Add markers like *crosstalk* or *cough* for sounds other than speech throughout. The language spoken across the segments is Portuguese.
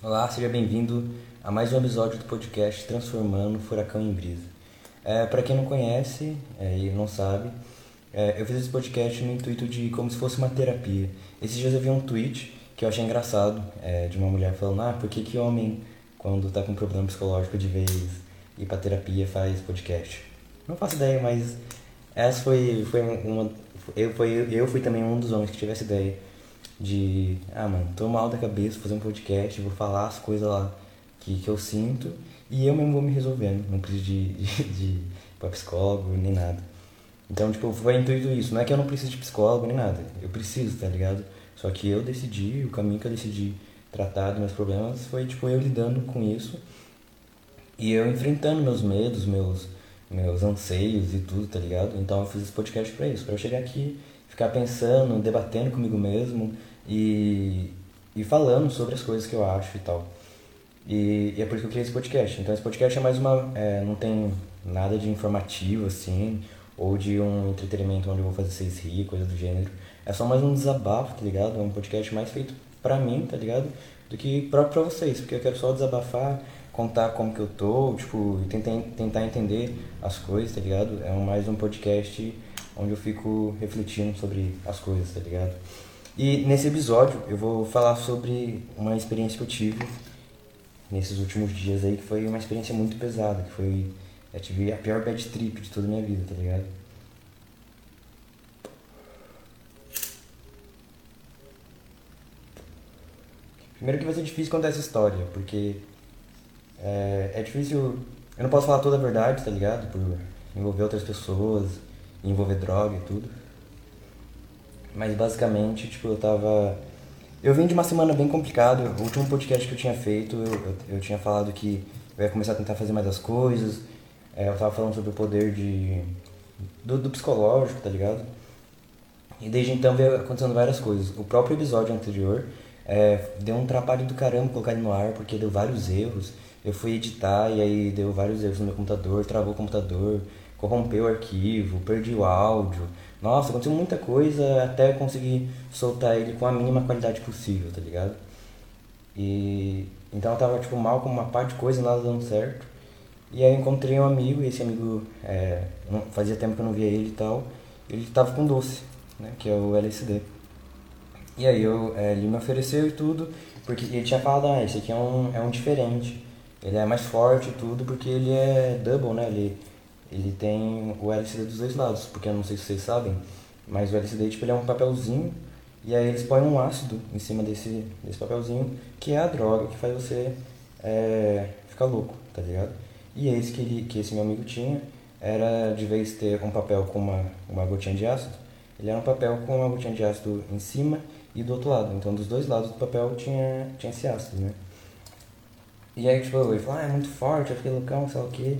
Olá, seja bem-vindo a mais um episódio do podcast Transformando Furacão em Brisa. É, para quem não conhece é, e não sabe, é, eu fiz esse podcast no intuito de como se fosse uma terapia. Esses dias eu vi um tweet que eu achei engraçado, é, de uma mulher falando, ah, por que, que homem, quando tá com problema psicológico de vez, ir pra terapia faz podcast? Não faço ideia, mas essa foi, foi uma... Eu, foi, eu fui também um dos homens que tive essa ideia de, ah, mano, tô mal da cabeça, fazer um podcast, vou falar as coisas lá que, que eu sinto e eu mesmo vou me resolvendo, não preciso de, *laughs* de, de pra psicólogo nem nada. Então, tipo, foi intuito isso, não é que eu não preciso de psicólogo nem nada, eu preciso, tá ligado? Só que eu decidi, o caminho que eu decidi tratar dos meus problemas foi, tipo, eu lidando com isso e eu enfrentando meus medos, meus, meus anseios e tudo, tá ligado? Então eu fiz esse podcast pra isso, pra eu chegar aqui, ficar pensando, debatendo comigo mesmo, e, e falando sobre as coisas que eu acho e tal. E, e, é por isso que eu criei esse podcast. Então esse podcast é mais uma. É, não tem nada de informativo assim, ou de um entretenimento onde eu vou fazer vocês rir, coisa do gênero. É só mais um desabafo, tá ligado? É um podcast mais feito pra mim, tá ligado? Do que próprio pra vocês, porque eu quero só desabafar, contar como que eu tô, tipo, tentar, tentar entender as coisas, tá ligado? É mais um podcast onde eu fico refletindo sobre as coisas, tá ligado? E nesse episódio eu vou falar sobre uma experiência que eu tive nesses últimos dias aí, que foi uma experiência muito pesada, que foi. Eu tive a pior bad trip de toda a minha vida, tá ligado? Primeiro que vai ser difícil contar essa história, porque é, é difícil. Eu não posso falar toda a verdade, tá ligado? Por envolver outras pessoas, envolver droga e tudo. Mas basicamente, tipo, eu tava. Eu vim de uma semana bem complicada. O último podcast que eu tinha feito, eu, eu, eu, tinha falado que eu ia começar a tentar fazer mais as coisas. É, eu tava falando sobre o poder de. Do, do psicológico, tá ligado? E desde então veio acontecendo várias coisas. O próprio episódio anterior é, deu um trabalho do caramba colocar ele no ar, porque deu vários erros. Eu fui editar e aí deu vários erros no meu computador, travou o computador, corrompeu o arquivo, perdi o áudio. Nossa, aconteceu muita coisa até eu conseguir soltar ele com a mínima qualidade possível, tá ligado? E então eu tava tipo mal com uma parte de coisa, nada dando certo. E aí eu encontrei um amigo, e esse amigo é, fazia tempo que eu não via ele e tal. Ele tava com doce, né, que é o LSD. E aí eu, é, ele me ofereceu e tudo, porque ele tinha falado, ah, esse aqui é um, é um diferente. Ele é mais forte e tudo, porque ele é double, né? Ele, ele tem o LCD dos dois lados, porque eu não sei se vocês sabem, mas o LCD tipo, ele é um papelzinho e aí eles põem um ácido em cima desse, desse papelzinho, que é a droga que faz você é, ficar louco, tá ligado? E esse que, ele, que esse meu amigo tinha era, de vez ter um papel com uma, uma gotinha de ácido, ele era um papel com uma gotinha de ácido em cima e do outro lado. Então, dos dois lados do papel tinha, tinha esse ácido, né? E aí, tipo, ele falou, ah, é muito forte, eu fiquei loucão, sei lá o quê.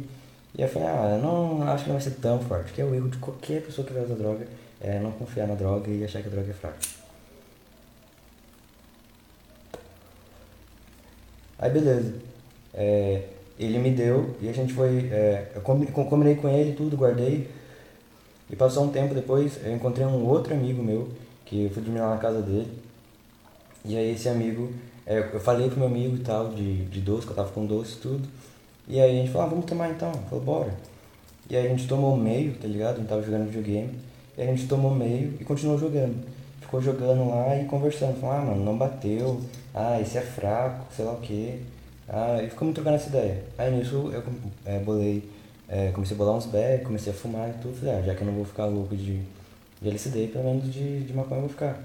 E eu falei, ah, eu não acho que não vai ser tão forte, que é o erro de qualquer pessoa que vai usar droga, é não confiar na droga e achar que a droga é fraca. Aí beleza. É, ele me deu e a gente foi. É, eu combinei com ele tudo, guardei. E passou um tempo depois, eu encontrei um outro amigo meu, que eu fui dormir lá na casa dele. E aí esse amigo, é, eu falei pro meu amigo e tal, de, de doce, que eu tava com doce e tudo. E aí a gente falou, ah, vamos tomar então. Falou, bora. E aí a gente tomou meio, tá ligado? A gente tava jogando videogame. E a gente tomou meio e continuou jogando. Ficou jogando lá e conversando. Falou, ah, mano, não bateu. Ah, esse é fraco, sei lá o quê. Ah, e ficamos trocando essa ideia. Aí nisso eu é, bolei, é, comecei a bolar uns bags, comecei a fumar e tudo. Falei, ah, já que eu não vou ficar louco de, de LCD, pelo menos de, de maconha eu vou ficar.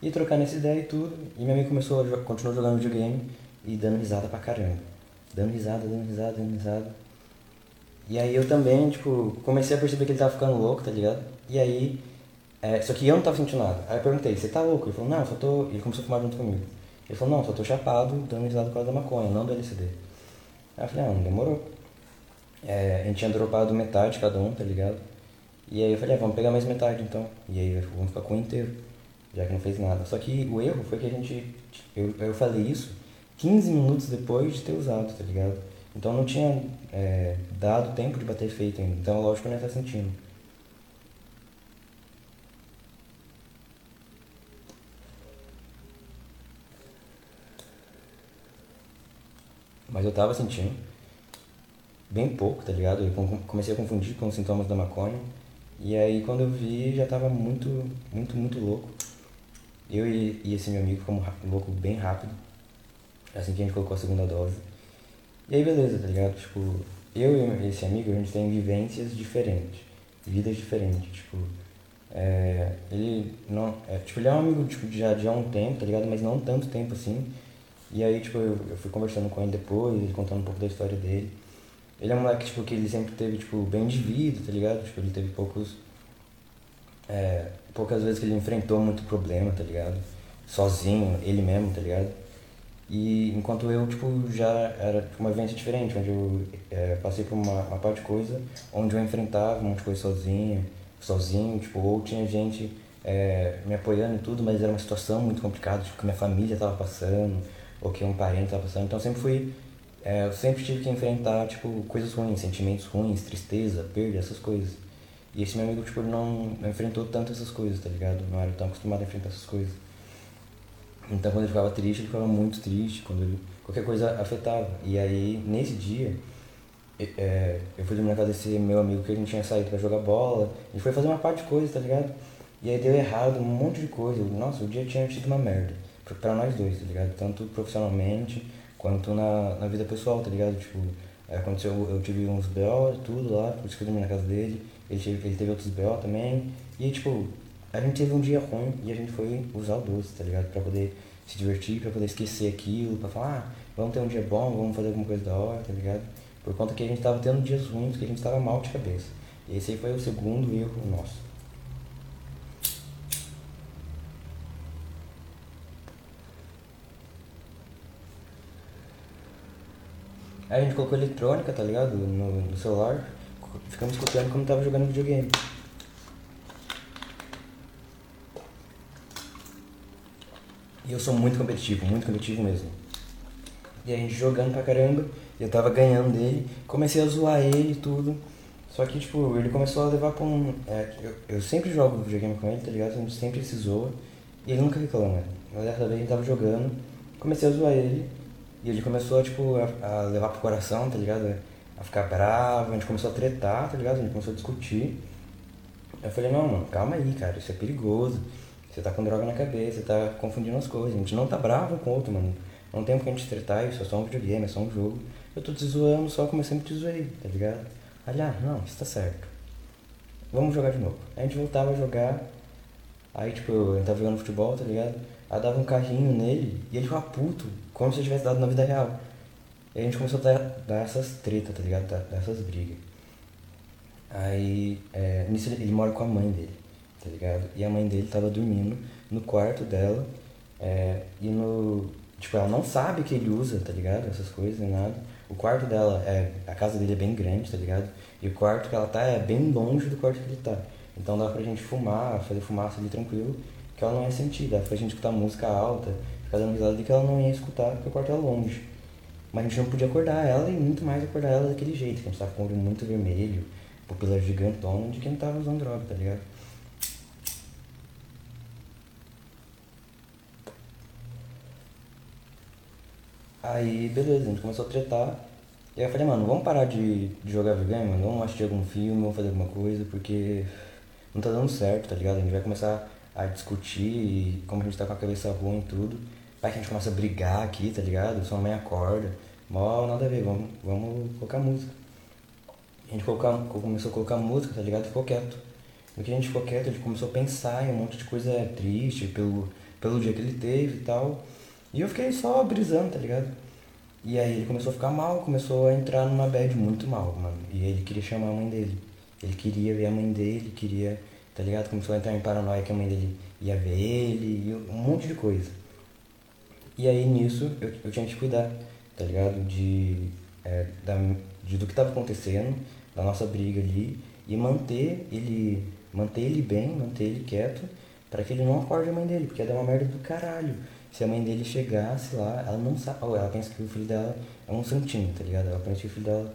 E trocando essa ideia e tudo. E minha amiga começou a continuar jogando videogame e dando risada pra caramba dando risada, dando risada, dando risada. E aí eu também, tipo, comecei a perceber que ele tava ficando louco, tá ligado? E aí, é, só que eu não tava sentindo nada. Aí eu perguntei, você tá louco? Ele falou, não, só tô. Ele começou a fumar junto comigo. Ele falou, não, só tô chapado, dando risada por causa da maconha, não do LCD. Aí eu falei, ah, não demorou. É, a gente tinha dropado metade cada um, tá ligado? E aí eu falei, ah, vamos pegar mais metade então. E aí vamos ficar com o inteiro, já que não fez nada. Só que o erro foi que a gente. Eu, eu falei isso 15 minutos depois de ter usado, tá ligado? Então não tinha é, dado tempo de bater efeito ainda. Então lógico que eu não ia estar sentindo. Mas eu tava sentindo. Bem pouco, tá ligado? Eu comecei a confundir com os sintomas da maconha. E aí quando eu vi já tava muito, muito, muito louco. Eu e, e esse meu amigo ficamos louco bem rápido. Assim que a gente colocou a segunda dose. E aí beleza, tá ligado? Tipo, eu e esse amigo, a gente tem vivências diferentes. Vidas diferentes, tipo. É, ele não. É, tipo, ele é um amigo tipo, já de há um tempo, tá ligado? Mas não tanto tempo assim. E aí, tipo, eu, eu fui conversando com ele depois, ele contando um pouco da história dele. Ele é um moleque, tipo, que ele sempre teve, tipo, bem de vida, tá ligado? Tipo, ele teve poucos... É, poucas vezes que ele enfrentou muito problema, tá ligado? Sozinho, ele mesmo, tá ligado? E enquanto eu, tipo, já era tipo, uma vivência diferente, onde eu é, passei por uma, uma parte de coisa onde eu enfrentava um monte de coisa sozinho, sozinho, tipo, ou tinha gente é, me apoiando e tudo, mas era uma situação muito complicada, tipo, que minha família tava passando, ou que um parente tava passando, então sempre fui é, eu sempre tive que enfrentar, tipo, coisas ruins, sentimentos ruins, tristeza, perda, essas coisas. E esse meu amigo, tipo, não enfrentou tanto essas coisas, tá ligado? Não era tão acostumado a enfrentar essas coisas. Então, quando ele ficava triste, ele ficava muito triste, quando ele, qualquer coisa afetava. E aí, nesse dia, é, eu fui dormir na casa desse meu amigo que a gente tinha saído pra jogar bola, e foi fazer uma parte de coisa, tá ligado? E aí deu errado um monte de coisa. Nossa, o dia tinha sido uma merda. Pra nós dois, tá ligado? Tanto profissionalmente quanto na, na vida pessoal, tá ligado? Tipo, aconteceu, eu tive uns BO tudo lá, por isso que eu dormi na casa dele, ele teve, ele teve outros BO também, e tipo, a gente teve um dia ruim e a gente foi usar o doce, tá ligado? Pra poder se divertir, pra poder esquecer aquilo, pra falar, ah, vamos ter um dia bom, vamos fazer alguma coisa da hora, tá ligado? Por conta que a gente tava tendo dias ruins, que a gente tava mal de cabeça. E esse aí foi o segundo erro nosso. Aí a gente colocou eletrônica, tá ligado? No, no celular. Ficamos escutando como tava jogando videogame. E eu sou muito competitivo, muito competitivo mesmo. E a gente jogando pra caramba, eu tava ganhando dele, comecei a zoar ele e tudo. Só que, tipo, ele começou a levar pra um. É, eu, eu sempre jogo videogame com ele, tá ligado? A gente sempre se zoa. E ele nunca reclama. Mas dessa vez a gente tava jogando, comecei a zoar ele. E ele começou, tipo, a, a, levar pro coração, tá ligado? A ficar bravo, a gente começou a tretar, tá ligado? A gente começou a discutir. Eu falei, não, mano, calma aí, cara, isso é perigoso. Você tá com droga na cabeça, tá confundindo as coisas. A gente não tá bravo com o outro, mano. Não tem que a gente tretar, isso é só um videogame, é só um jogo. Eu tô te zoando só como eu sempre te zoei, tá ligado? Aliás, não, isso tá certo. Vamos jogar de novo. A gente voltava a jogar, aí tipo, eu tava jogando futebol, tá ligado? Aí dava um carrinho nele e ele ficava puto, como se eu tivesse dado na vida real. E a gente começou a dar, dar essas tretas, tá ligado? Dar, essas brigas. Aí, é, nisso ele, ele, mora com a mãe dele, tá ligado? E a mãe dele tava dormindo no quarto dela, é, e no. Tipo, ela não sabe que ele usa, tá ligado? Essas coisas, nem nada. O quarto dela, é, a casa dele é bem grande, tá ligado? E o quarto que ela tá é bem longe do quarto que ele tá. Então dá pra gente fumar, fazer fumaça ali tranquilo que ela não ia sentir. Dava pra gente escutar música alta, ficar dando risada de que ela não ia escutar porque o quarto era longe. Mas a gente não podia acordar ela e muito mais acordar ela daquele jeito, que a gente tava com o olho muito vermelho, pupila gigantona de quem tava usando droga, tá ligado? Aí, beleza, a gente começou a tretar. E aí eu falei, mano, vamos parar de, de jogar videogame, mano, vamos assistir algum filme, vamos fazer alguma coisa, porque não tá dando certo, tá ligado? A gente vai começar a discutir e como a gente tá com a cabeça ruim e tudo. Vai que a gente começa a brigar aqui, tá ligado? Sua mãe acorda. Mó nada a ver, vamos, vamos colocar música. A gente colocar, começou a colocar música, tá ligado? Ficou quieto. No que a gente ficou quieto, ele começou a pensar em um monte de coisa triste pelo, pelo dia que ele teve e tal. E eu fiquei só brisando, tá ligado? E aí ele começou a ficar mal, começou a entrar numa bad muito mal, mano. E ele queria chamar a mãe dele. Ele queria ver a mãe dele, queria tá ligado? Começou a entrar em paranoia que a mãe dele ia ver ele, e um monte de coisa. E aí nisso eu, eu tinha que cuidar, tá ligado? De, é, da, de do que estava acontecendo, da nossa briga ali, e manter ele, manter ele bem, manter ele quieto, para que ele não acorde a mãe dele, porque ia dar uma merda do caralho. Se a mãe dele chegasse lá, ela não sabe, ela pensa que o filho dela é um santinho, tá ligado? Ela pensa que o filho dela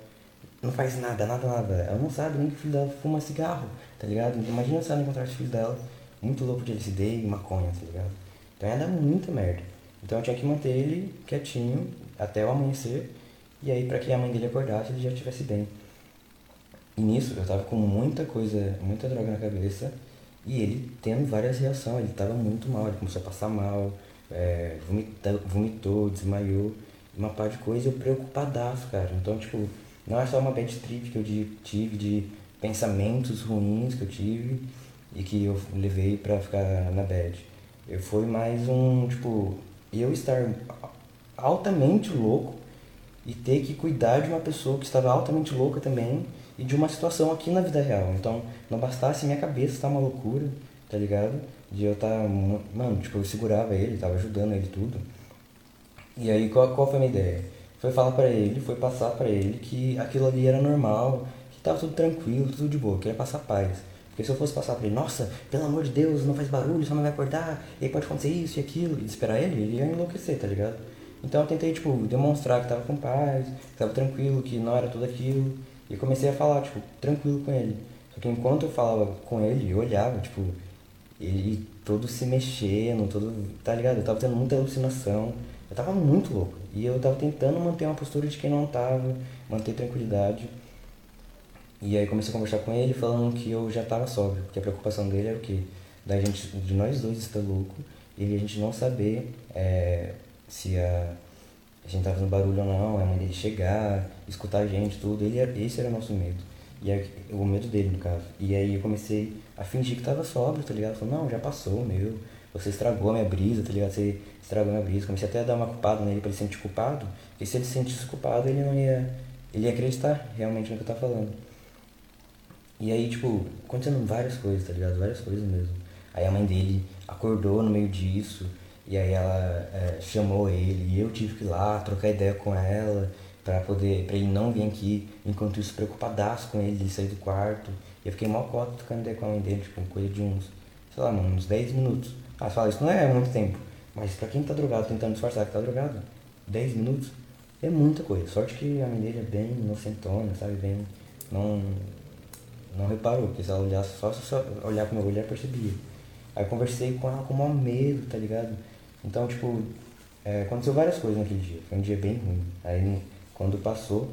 não faz nada, nada, nada. Ela não sabe nem que o filho dela fuma cigarro, tá ligado? Imagina se ela encontrar o filho dela muito louco de LSD e maconha, tá ligado? Então ia dar muita merda. Então eu tinha que manter ele quietinho até o amanhecer E aí, pra que a mãe dele acordasse, ele já estivesse bem. E nisso, eu tava com muita coisa, muita droga na cabeça. E ele tendo várias reações, ele tava muito mal, ele começou a passar mal, é, vomitou, vomitou, desmaiou, uma par de coisa, eu preocupadaço, cara. Então, tipo, não é só uma bad trip que eu tive de pensamentos ruins que eu tive e que eu levei pra ficar na bad. Eu foi mais um, tipo, eu estar altamente louco e ter que cuidar de uma pessoa que estava altamente louca também e de uma situação aqui na vida real. Então, não bastasse minha cabeça estar uma loucura, tá ligado? De eu estar, mano, tipo, eu segurava ele, tava ajudando ele tudo. E aí, qual, qual foi a minha ideia? Foi falar para ele, foi passar para ele que aquilo ali era normal, que tava tudo tranquilo, tudo de boa, que ia passar paz. Porque se eu fosse passar pra ele, nossa, pelo amor de Deus, não faz barulho, só não vai acordar, e aí pode acontecer isso e aquilo, e esperar ele, ele ia enlouquecer, tá ligado? Então eu tentei, tipo, demonstrar que tava com paz, que tava tranquilo, que não era tudo aquilo. E comecei a falar, tipo, tranquilo com ele. Só que enquanto eu falava com ele, eu olhava, tipo, ele todo se mexendo, todo. Tá ligado? Eu tava tendo muita alucinação. Eu tava muito louco. E eu tava tentando manter uma postura de quem não tava, manter tranquilidade. E aí comecei a conversar com ele falando que eu já tava sóbrio, porque a preocupação dele era o quê? Da gente, de nós dois estar louco e a gente não saber é, se a, a gente tava fazendo barulho ou não, a mãe dele chegar, escutar a gente, tudo. Ele, esse era o nosso medo. E aí, o medo dele, no caso. E aí eu comecei a fingir que tava sóbrio, tá ligado? Falei, não, já passou, meu. Você estragou a minha brisa, tá ligado? Você estragou a minha brisa. Comecei até a dar uma culpada nele pra ele sentir culpado. E se ele se sentisse culpado, ele não ia. Ele ia acreditar realmente no que eu tava falando. E aí, tipo, acontecendo várias coisas, tá ligado? Várias coisas mesmo. Aí a mãe dele acordou no meio disso. E aí ela é, chamou ele e eu tive que ir lá trocar ideia com ela para poder para ele não vir aqui enquanto isso preocupadaço com ele de sair do quarto. Eu fiquei mal cota trocando ideia com a mãe dele tipo coisa de uns sei lá mano, uns 10 minutos. Ah fala isso não é muito tempo mas para quem tá drogado tentando disfarçar que tá drogado 10 minutos é muita coisa. Sorte que a mãe dele é bem inocentona sabe bem não não reparou porque se ela olhasse só se olhar pro meu olho ela percebia. Aí conversei com ela com o maior medo tá ligado? Então tipo é, aconteceu várias coisas naquele dia foi um dia bem ruim. Aí quando passou,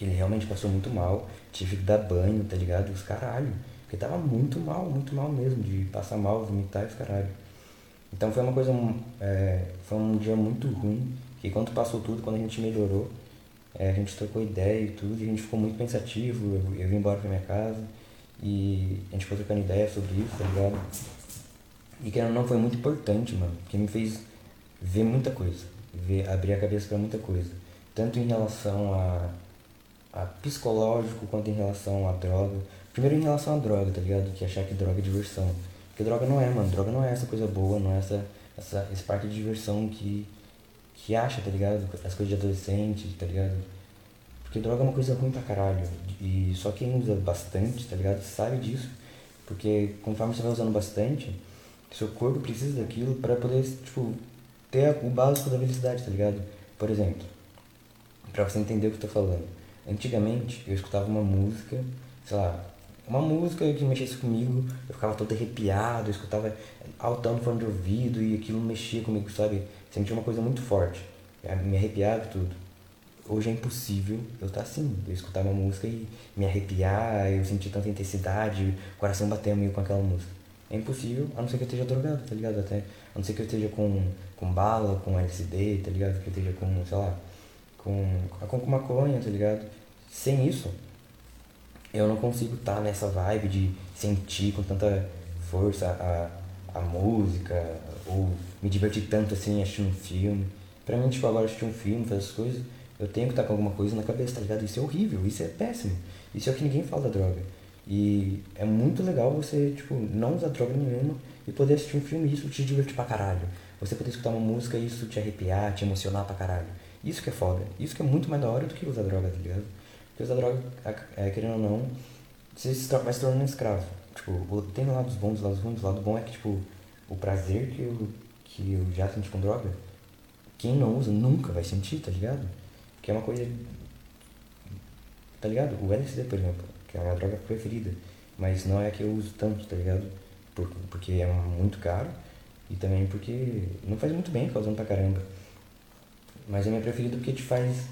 ele realmente passou muito mal, tive que dar banho, tá ligado? Os caralho. Porque tava muito mal, muito mal mesmo, de passar mal, vomitar e os caralho. Então foi uma coisa, é, foi um dia muito ruim, que quando passou tudo, quando a gente melhorou, é, a gente trocou ideia e tudo, e a gente ficou muito pensativo, eu, eu vim embora pra minha casa, e a gente ficou trocando ideia sobre isso, tá ligado? E que não foi muito importante, mano, porque me fez ver muita coisa, ver, abrir a cabeça para muita coisa tanto em relação a, a psicológico quanto em relação à droga. Primeiro em relação à droga, tá ligado? Que achar que droga é diversão. Porque droga não é, mano. Droga não é essa coisa boa, não é essa, essa, esse parque de diversão que, que acha, tá ligado? As coisas de adolescente, tá ligado? Porque droga é uma coisa ruim pra caralho. E só quem usa bastante, tá ligado? Sabe disso. Porque conforme você vai usando bastante, seu corpo precisa daquilo para poder, tipo, ter o básico da felicidade, tá ligado? Por exemplo, para você entender o que eu tô falando. Antigamente eu escutava uma música, sei lá, uma música que mexesse comigo, eu ficava todo arrepiado, eu escutava altão no fone de ouvido e aquilo mexia comigo, sabe? Sentia uma coisa muito forte, me arrepiava tudo. Hoje é impossível eu estar assim, eu escutar uma música e me arrepiar, eu sentir tanta intensidade, o coração bater meio com aquela música. É impossível, a não ser que eu esteja drogado, tá ligado? Até, a não ser que eu esteja com, com bala, com LCD, tá ligado? Que eu esteja com, sei lá, com, com maconha, tá ligado? Sem isso, eu não consigo estar tá nessa vibe de sentir com tanta força a, a música, ou me divertir tanto assim assistindo um filme. Pra mim, tipo, agora assistir um filme, fazer essas coisas, eu tenho que estar tá com alguma coisa na cabeça, tá ligado? Isso é horrível, isso é péssimo. Isso é o que ninguém fala da droga. E é muito legal você, tipo, não usar droga nenhuma e poder assistir um filme e isso te divertir pra caralho. Você poder escutar uma música e isso te arrepiar, te emocionar pra caralho. Isso que é foda. Isso que é muito mais da hora do que usar droga, tá ligado? Porque usar droga, é, querendo ou não, você vai se tornando escravo. Tipo, tem lados bons lados ruins. O lado bom é que, tipo, o prazer que eu, que eu já senti com droga, quem não usa nunca vai sentir, tá ligado? Que é uma coisa. Tá ligado? O LSD, por exemplo, que é a minha droga preferida. Mas não é a que eu uso tanto, tá ligado? Por, porque é muito caro e também porque não faz muito bem, causando pra caramba. Mas é minha preferida porque te faz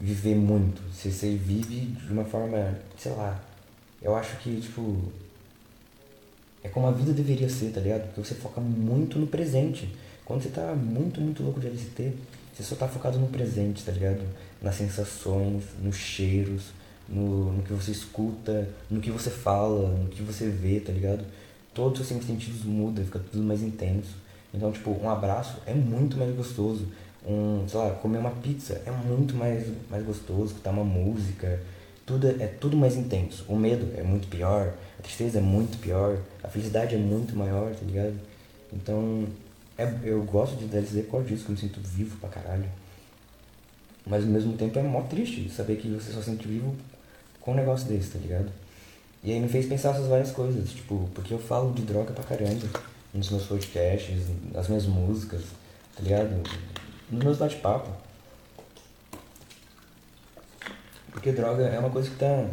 viver muito. Você, você vive de uma forma, sei lá. Eu acho que, tipo. É como a vida deveria ser, tá ligado? Porque você foca muito no presente. Quando você tá muito, muito louco de LST, você só tá focado no presente, tá ligado? Nas sensações, nos cheiros, no, no que você escuta, no que você fala, no que você vê, tá ligado? Todos os seus sentidos mudam, fica tudo mais intenso. Então, tipo, um abraço é muito mais gostoso. Um, sei lá, comer uma pizza é muito mais, mais gostoso, escutar uma música. Tudo é, é tudo mais intenso. O medo é muito pior, a tristeza é muito pior, a felicidade é muito maior, tá ligado? Então, é, eu gosto de DLZ por causa disso, que eu me sinto vivo pra caralho. Mas ao mesmo tempo é mó triste saber que você só se sente vivo com um negócio desse, tá ligado? E aí me fez pensar essas várias coisas, tipo, porque eu falo de droga pra caramba nos meus podcasts, nas minhas músicas, tá ligado? Nos meus bate-papo. Porque droga é uma coisa que tá,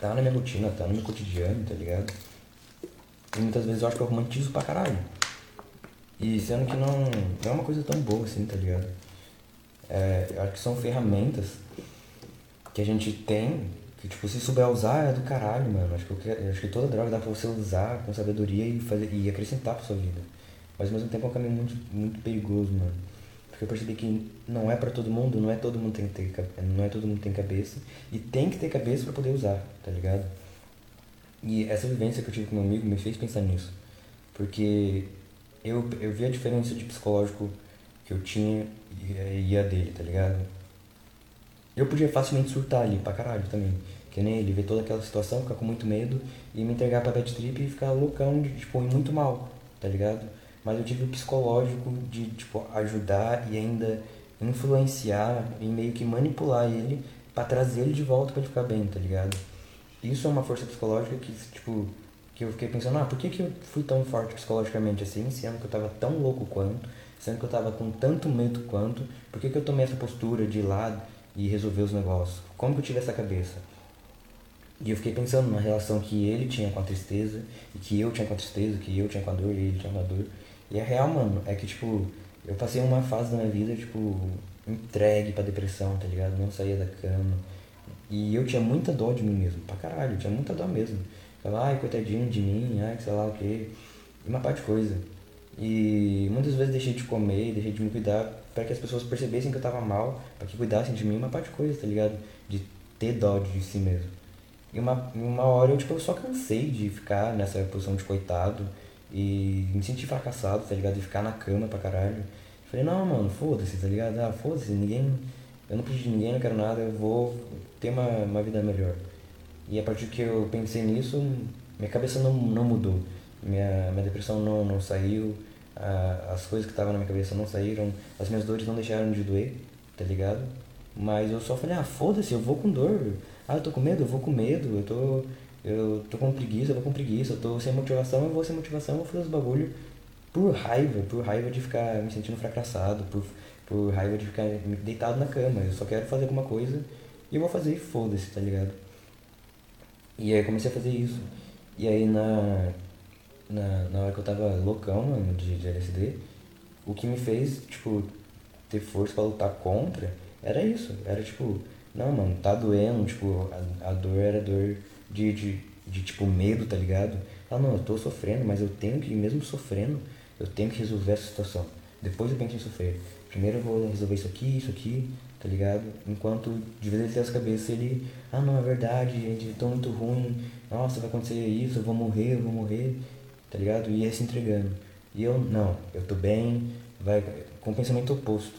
tá na minha rotina, tá no meu cotidiano, tá ligado? E muitas vezes eu acho que eu romantizo pra caralho. E sendo que não, não é uma coisa tão boa assim, tá ligado? É, eu acho que são ferramentas que a gente tem que, tipo, se souber usar é do caralho, mano. Acho que, eu, acho que toda droga dá pra você usar com sabedoria e, fazer, e acrescentar pra sua vida. Mas ao mesmo tempo é um caminho muito, muito perigoso, mano. Porque eu percebi que não é pra todo mundo, não é todo mundo tem que ter, não é todo mundo tem cabeça. E tem que ter cabeça pra poder usar, tá ligado? E essa vivência que eu tive com meu amigo me fez pensar nisso. Porque eu, eu vi a diferença de psicológico que eu tinha e, e a dele, tá ligado? Eu podia facilmente surtar ali pra caralho também. Que nem ele, ver toda aquela situação, ficar com muito medo e me entregar pra bad trip e ficar loucão, tipo, muito mal, tá ligado? Mas eu tive o psicológico de, tipo, ajudar e ainda influenciar e meio que manipular ele para trazer ele de volta para ele ficar bem, tá ligado? Isso é uma força psicológica que, tipo, que eu fiquei pensando, ah, por que, que eu fui tão forte psicologicamente assim, sendo que eu tava tão louco quanto, sendo que eu tava com tanto medo quanto, por que, que eu tomei essa postura de ir lá e resolver os negócios? Como que eu tive essa cabeça? E eu fiquei pensando na relação que ele tinha com a tristeza, e que eu tinha com a tristeza, que eu tinha com a dor, e ele tinha com a dor. E a real, mano, é que, tipo, eu passei uma fase da minha vida, tipo, entregue pra depressão, tá ligado? Não saía da cama. E eu tinha muita dor de mim mesmo, pra caralho, eu tinha muita dor mesmo. Falava, ai, coitadinho de mim, ai, sei lá o quê. E uma parte de coisa. E muitas vezes deixei de comer, deixei de me cuidar para que as pessoas percebessem que eu tava mal, para que cuidassem de mim, uma parte de coisa, tá ligado? De ter dó de si mesmo. E uma, uma hora eu, tipo, eu só cansei de ficar nessa posição de coitado e me sentir fracassado, tá ligado? De ficar na cama pra caralho. Falei, não, mano, foda-se, tá ligado? Ah, foda-se, ninguém. Eu não preciso de ninguém, não quero nada, eu vou ter uma, uma vida melhor. E a partir que eu pensei nisso, minha cabeça não, não mudou. Minha, minha depressão não, não saiu, a, as coisas que estavam na minha cabeça não saíram, as minhas dores não deixaram de doer, tá ligado? Mas eu só falei, ah, foda-se, eu vou com dor. Ah, eu tô com medo, eu vou com medo, eu tô, eu tô com preguiça, eu vou com preguiça, eu tô sem motivação, eu vou sem motivação, eu vou fazer os bagulho por raiva, por raiva de ficar me sentindo fracassado, por, por raiva de ficar deitado na cama. Eu só quero fazer alguma coisa e eu vou fazer e foda-se, tá ligado? E aí eu comecei a fazer isso. E aí na, na, na hora que eu tava loucão, mano, de, de LSD, o que me fez, tipo, ter força pra lutar contra era isso. Era tipo, não, mano, tá doendo, tipo, a, a dor era dor de, de, de, tipo, medo, tá ligado? Ah, não, eu tô sofrendo, mas eu tenho que, mesmo sofrendo, eu tenho que resolver essa situação. Depois eu penso em sofrer. Primeiro eu vou resolver isso aqui, isso aqui, tá ligado? Enquanto de vez ele tem as cabeças, ele, ah não, é verdade, gente, tô muito ruim, nossa, vai acontecer isso, eu vou morrer, eu vou morrer, tá ligado? E ia se entregando. E eu, não, eu tô bem, vai com o pensamento oposto.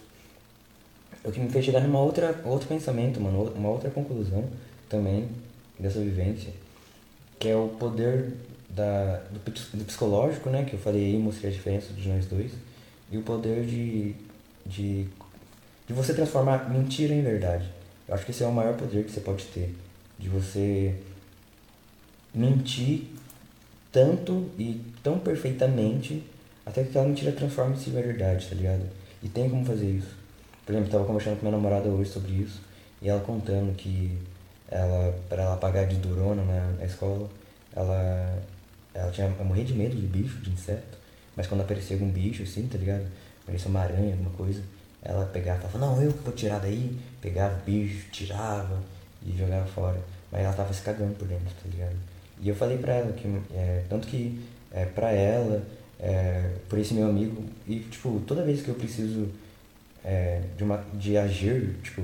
O que me fez chegar numa outra, outro pensamento, mano, uma outra conclusão também dessa vivência, que é o poder da, do, do psicológico, né, que eu falei aí, mostrei a diferença de nós dois, e o poder de, de de você transformar mentira em verdade. Eu acho que esse é o maior poder que você pode ter. De você mentir tanto e tão perfeitamente até que aquela mentira transforme-se em verdade, tá ligado? E tem como fazer isso. Por exemplo, eu tava conversando com minha namorada hoje sobre isso e ela contando que ela, para ela pagar de durona na, na escola, ela, ela tinha ela morria de medo de bicho, de inseto, mas quando aparecia algum bicho assim, tá ligado? Parecia uma aranha, alguma coisa, ela pegava falava, não, eu vou tirar daí, pegava o bicho, tirava e jogava fora. Mas ela tava se cagando por dentro, tá ligado? E eu falei pra ela que, é, tanto que é, pra ela, é, por esse meu amigo, e tipo, toda vez que eu preciso é, de, uma, de agir, tipo,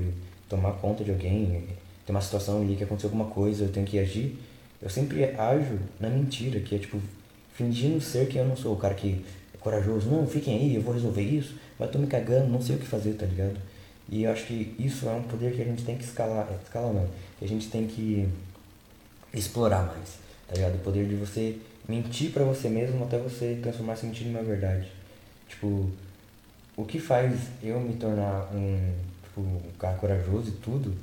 tomar conta de alguém, tem uma situação ali que aconteceu alguma coisa, eu tenho que agir, eu sempre ajo na mentira, que é tipo, fingindo ser quem eu não sou, o cara que é corajoso, não, fiquem aí, eu vou resolver isso, mas tô me cagando, não sei o que fazer, tá ligado? E eu acho que isso é um poder que a gente tem que escalar, escalar não, que a gente tem que explorar mais, tá ligado? O poder de você mentir para você mesmo até você transformar essa mentira em uma verdade. Tipo, o que faz eu me tornar um, tipo, um cara corajoso e tudo,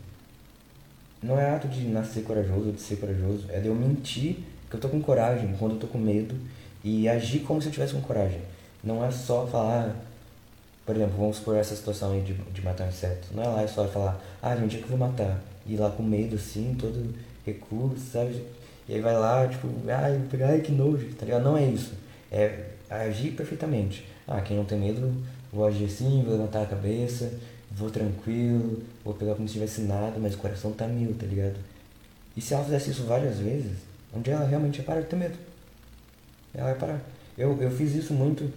não é ato de nascer corajoso de ser corajoso, é de eu mentir que eu tô com coragem quando eu tô com medo e agir como se eu tivesse com coragem. Não é só falar, por exemplo, vamos supor essa situação aí de, de matar um inseto. Não é lá é só falar, ah, gente, é que eu vou matar. E ir lá com medo assim, todo recurso, sabe? E aí vai lá, tipo, ai, ai que nojo, tá ligado? Não é isso. É agir perfeitamente. Ah, quem não tem medo, vou agir assim, vou levantar a cabeça, vou tranquilo, vou pegar como se tivesse nada, mas o coração tá mil, tá ligado? E se ela fizesse isso várias vezes, um dia ela realmente ia parar de ter medo. Ela ia parar. Eu, eu fiz isso muito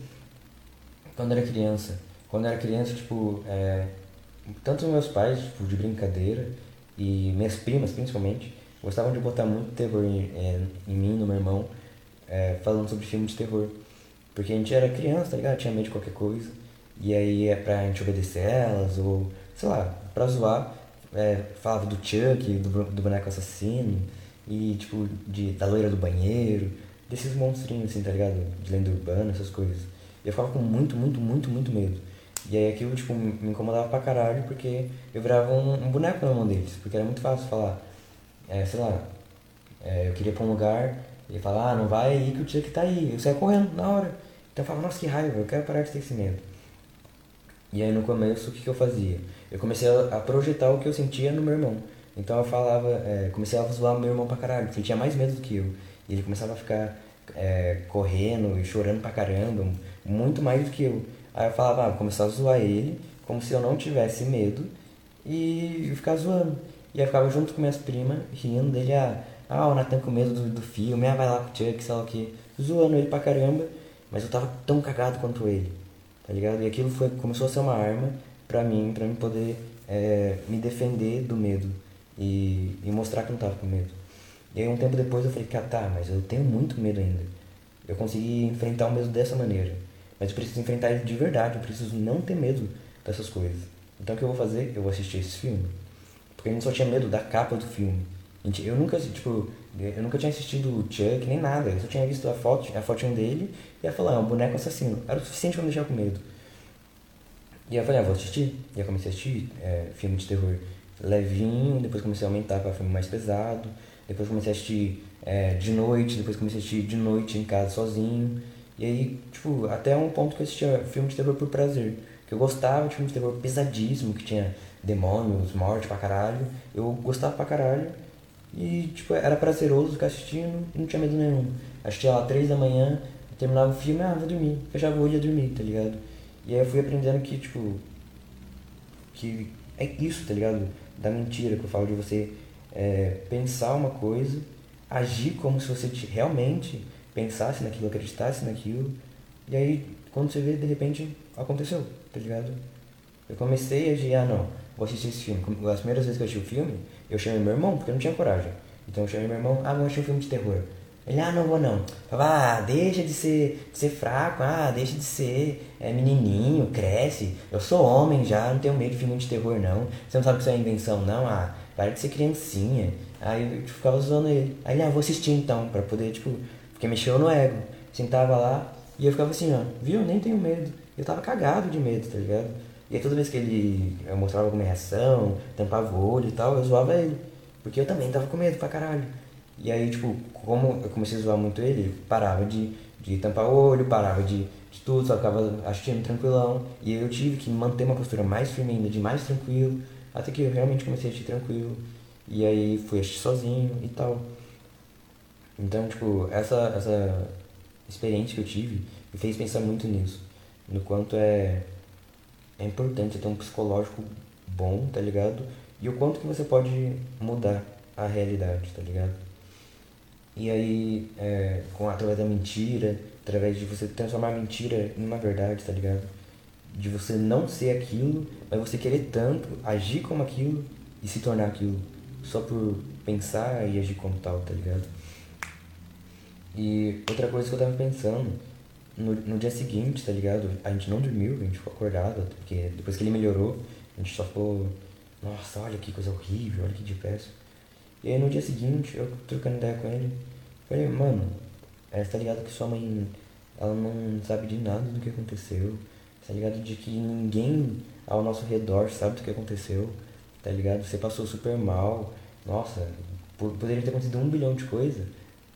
quando era criança. Quando era criança, tipo, é, tanto meus pais, tipo, de brincadeira, e minhas primas principalmente, gostavam de botar muito terror em, é, em mim, no meu irmão, é, falando sobre filme de terror. Porque a gente era criança, tá ligado? Tinha medo de qualquer coisa. E aí é pra gente obedecer elas, ou sei lá, pra zoar. É, falava do Chuck, do, do boneco assassino, e tipo, de, da loira do banheiro, desses monstrinhos assim, tá ligado? De lenda urbana, essas coisas. E eu ficava com muito, muito, muito, muito medo. E aí aquilo, tipo, me incomodava pra caralho, porque eu virava um, um boneco na mão deles. Porque era muito fácil falar, é, sei lá, é, eu queria ir pra um lugar e falar, ah, não vai aí que o Chuck tá aí. Eu saia correndo na hora. Então eu falava, nossa, que raiva, eu quero parar de ter esse medo. E aí no começo, o que, que eu fazia? Eu comecei a projetar o que eu sentia no meu irmão. Então eu falava, é, comecei a zoar meu irmão pra caralho, porque ele tinha mais medo do que eu. E ele começava a ficar é, correndo e chorando pra caramba, muito mais do que eu. Aí eu falava, ah, vou começar a zoar ele, como se eu não tivesse medo, e ficar zoando. E eu ficava junto com minhas primas, rindo dele, ah, ah o Nathan com medo do, do filme, ah, vai lá com o Chuck, sei lá o que, zoando ele pra caramba, mas eu tava tão cagado quanto ele, tá ligado? E aquilo foi, começou a ser uma arma pra mim, pra mim poder é, me defender do medo e, e mostrar que eu não tava com medo. E aí um tempo depois eu falei, cara, tá, mas eu tenho muito medo ainda. Eu consegui enfrentar o medo dessa maneira. Mas eu preciso enfrentar ele de verdade, eu preciso não ter medo dessas coisas. Então o que eu vou fazer? Eu vou assistir esse filme. Porque a gente só tinha medo da capa do filme. Eu nunca, tipo, eu nunca tinha assistido o Chuck nem nada. Eu só tinha visto a foto, a fotinho dele ia falar, é um boneco assassino. Era o suficiente pra me deixar com medo. E eu falei, ah, vou assistir. E eu comecei a assistir é, filme de terror levinho, depois comecei a aumentar para filme mais pesado. Depois comecei a assistir é, de noite, depois comecei a assistir de noite em casa sozinho. E aí, tipo, até um ponto que eu assistia filme de terror por prazer. Que eu gostava de filme de terror pesadíssimo, que tinha demônios, morte pra caralho. Eu gostava pra caralho. E, tipo, era prazeroso ficar assistindo e não tinha medo nenhum. Assistia lá três da manhã, terminava o filme, ah, vou dormir. Fechava o olho e ia dormir, tá ligado? E aí eu fui aprendendo que, tipo, que é isso, tá ligado? Da mentira que eu falo de você é, pensar uma coisa, agir como se você realmente pensasse naquilo, acreditasse naquilo. E aí, quando você vê, de repente, aconteceu, tá ligado? Eu comecei a agir, ah, não, vou assistir esse filme. As primeiras vezes que eu assisti o filme, eu chamei meu irmão, porque eu não tinha coragem. Então eu chamei meu irmão, ah, vamos assistir um filme de terror. Ele, ah, não vou não. Falava, ah, deixa de ser, de ser fraco, ah, deixa de ser é, menininho, cresce. Eu sou homem já, não tenho medo de filme de terror não. Você não sabe que isso é invenção não? Ah, para de ser criancinha. Aí eu tipo, ficava usando ele. Aí ele, ah, vou assistir então, pra poder, tipo, porque mexeu no ego. Sentava lá e eu ficava assim, ó, viu? Nem tenho medo. Eu tava cagado de medo, tá ligado? E aí toda vez que ele eu mostrava alguma reação, tampava o olho e tal, eu zoava ele. Porque eu também tava com medo pra caralho. E aí, tipo, como eu comecei a zoar muito ele, parava de, de tampar o olho, parava de, de tudo, só ficava assistindo tranquilão. E eu tive que manter uma postura mais firme ainda, de mais tranquilo, até que eu realmente comecei a assistir tranquilo. E aí fui assistir sozinho e tal. Então, tipo, essa, essa experiência que eu tive me fez pensar muito nisso. No quanto é, é importante ter um psicológico bom, tá ligado? E o quanto que você pode mudar a realidade, tá ligado? E aí, é, com, através da mentira, através de você transformar a mentira em uma verdade, tá ligado? De você não ser aquilo, mas você querer tanto agir como aquilo e se tornar aquilo. Só por pensar e agir como tal, tá ligado? E outra coisa que eu tava pensando, no, no dia seguinte, tá ligado? A gente não dormiu, a gente ficou acordado, porque depois que ele melhorou, a gente só ficou, nossa, olha que coisa horrível, olha que depressa. E aí no dia seguinte, eu trocando ideia com ele, falei, mano, é, tá ligado que sua mãe, ela não sabe de nada do que aconteceu, tá ligado de que ninguém ao nosso redor sabe do que aconteceu, tá ligado? Você passou super mal, nossa, poderia ter acontecido um bilhão de coisas,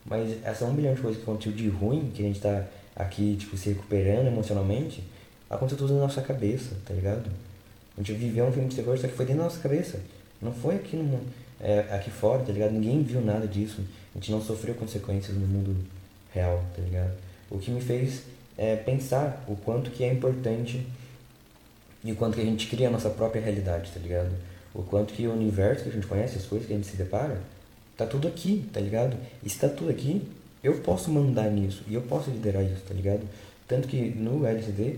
mas essa um bilhão de coisas que aconteceu de ruim, que a gente tá aqui, tipo, se recuperando emocionalmente, aconteceu tudo na nossa cabeça, tá ligado? A gente viveu um filme de terror, só que foi dentro da nossa cabeça. Não foi aqui no mundo, é, aqui fora, tá ligado? Ninguém viu nada disso. A gente não sofreu consequências no mundo real, tá ligado? O que me fez é, pensar o quanto que é importante e o quanto que a gente cria a nossa própria realidade, tá ligado? O quanto que o universo que a gente conhece, as coisas que a gente se depara, tá tudo aqui, tá ligado? E se tá tudo aqui, eu posso mandar nisso e eu posso liderar isso, tá ligado? Tanto que no LCD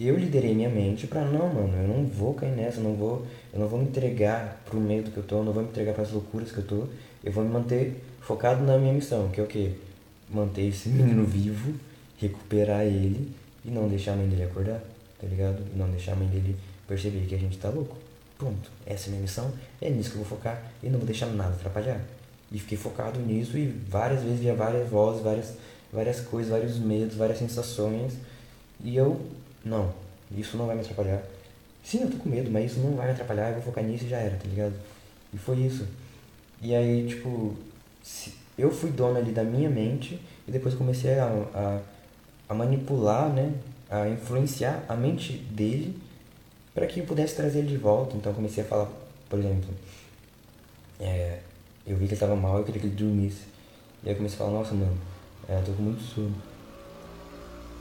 eu liderei minha mente pra não, mano, eu não vou cair nessa, não vou, eu não vou me entregar pro medo que eu tô, eu não vou me entregar para as loucuras que eu tô, eu vou me manter focado na minha missão, que é o quê? Manter esse menino vivo, recuperar ele e não deixar a mãe dele acordar, tá ligado? E não deixar a mãe dele perceber que a gente tá louco. Pronto, essa é a minha missão, é nisso que eu vou focar e não vou deixar nada atrapalhar. E fiquei focado nisso e várias vezes via várias vozes, várias, várias coisas, vários medos, várias sensações. E eu, não, isso não vai me atrapalhar. Sim, eu tô com medo, mas isso não vai atrapalhar, eu vou focar nisso e já era, tá ligado? E foi isso. E aí, tipo, eu fui dono ali da minha mente e depois comecei a, a, a manipular, né? A influenciar a mente dele para que eu pudesse trazer ele de volta. Então comecei a falar, por exemplo, é, eu vi que ele tava mal, eu queria que ele dormisse. E aí comecei a falar, nossa, mano, é, tô com muito sono.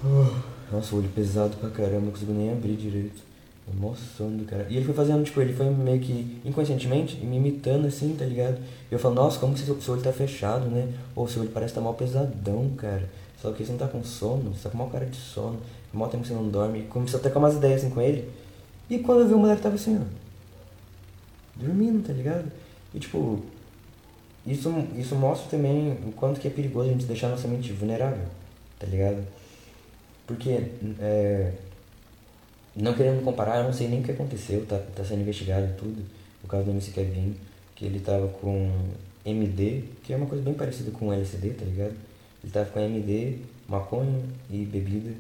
Uh, nossa, olho pesado pra caramba, não consigo nem abrir direito. Emoção cara. E ele foi fazendo, tipo, ele foi meio que inconscientemente me imitando assim, tá ligado? E eu falo, nossa, como que seu, seu olho tá fechado, né? Ou seu olho parece tá mal pesadão, cara. Só que você não tá com sono, você tá com mal cara de sono. Mal tempo você não dorme. Começou a com umas ideias assim com ele. E quando eu vi o moleque tava assim, ó. Dormindo, tá ligado? E tipo, isso, isso mostra também o quanto que é perigoso a gente deixar nossa mente vulnerável, tá ligado? Porque, é, não querendo comparar, eu não sei nem o que aconteceu, tá, tá sendo investigado tudo, o caso do MC Kevin, que ele tava com MD, que é uma coisa bem parecida com LSD, tá ligado? Ele tava com MD, maconha e bebida,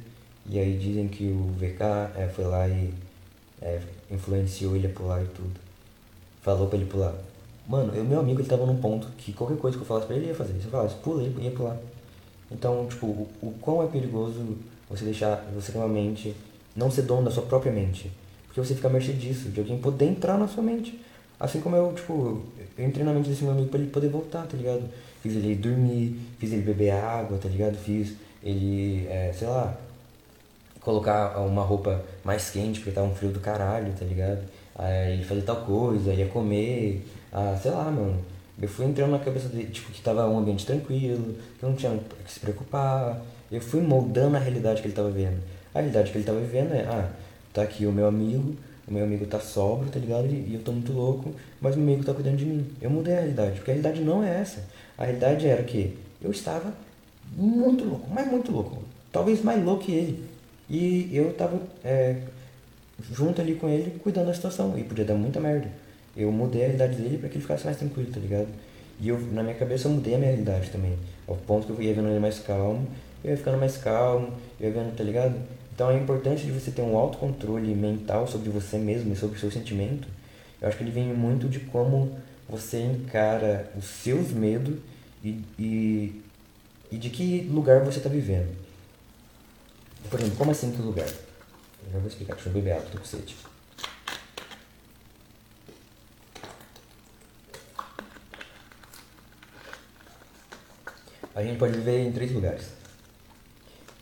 e aí dizem que o VK é, foi lá e é, influenciou ele a pular e tudo. Falou pra ele pular. Mano, o meu amigo ele tava num ponto que qualquer coisa que eu falasse pra ele, ele ia fazer. Se eu falasse, pula, ele ia pular. Então, tipo, o, o quão é perigoso você deixar, você uma mente, não ser dono da sua própria mente. Porque você fica a mercê disso, de alguém poder entrar na sua mente. Assim como eu, tipo, eu entrei na mente desse meu amigo pra ele poder voltar, tá ligado? Fiz ele dormir, fiz ele beber água, tá ligado? Fiz ele, é, sei lá, colocar uma roupa mais quente porque tava um frio do caralho, tá ligado? Aí fazer tal coisa, ia comer, ah, sei lá, mano. Eu fui entrando na cabeça dele, tipo, que tava um ambiente tranquilo, que não tinha que se preocupar. Eu fui moldando a realidade que ele tava vivendo. A realidade que ele tava vivendo é, ah, tá aqui o meu amigo, o meu amigo tá sóbrio, tá ligado? E eu tô muito louco, mas o meu amigo tá cuidando de mim. Eu mudei a realidade, porque a realidade não é essa. A realidade era que eu estava muito louco, mas muito louco. Talvez mais louco que ele. E eu tava é, junto ali com ele, cuidando da situação. E podia dar muita merda eu mudei a realidade dele para que ele ficasse mais tranquilo, tá ligado? E eu, na minha cabeça, eu mudei a minha realidade também. Ao ponto que eu ia vendo ele mais calmo, eu ia ficando mais calmo, eu ia vendo, tá ligado? Então a importância de você ter um autocontrole mental sobre você mesmo e sobre o seu sentimento, eu acho que ele vem muito de como você encara os seus medos e, e, e de que lugar você está vivendo. Por exemplo, como assim que lugar? Eu já vou explicar, deixa eu beber água, tô com sede. a gente pode viver em três lugares: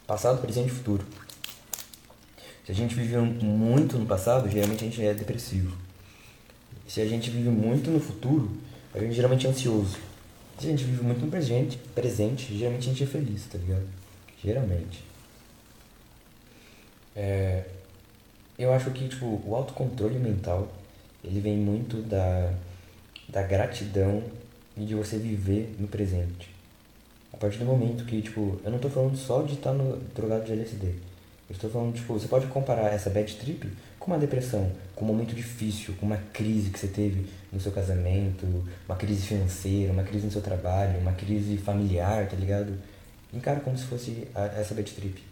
passado, presente e futuro. Se a gente vive muito no passado, geralmente a gente é depressivo. Se a gente vive muito no futuro, a gente geralmente é ansioso. Se a gente vive muito no presente, presente geralmente a gente é feliz, tá ligado? Geralmente. É, eu acho que tipo, o autocontrole mental, ele vem muito da, da gratidão e de você viver no presente. A partir do momento que, tipo, eu não tô falando só de estar no drogado de LSD. Eu estou falando, tipo, você pode comparar essa bad trip com uma depressão, com um momento difícil, com uma crise que você teve no seu casamento, uma crise financeira, uma crise no seu trabalho, uma crise familiar, tá ligado? Encara como se fosse a, essa bad trip.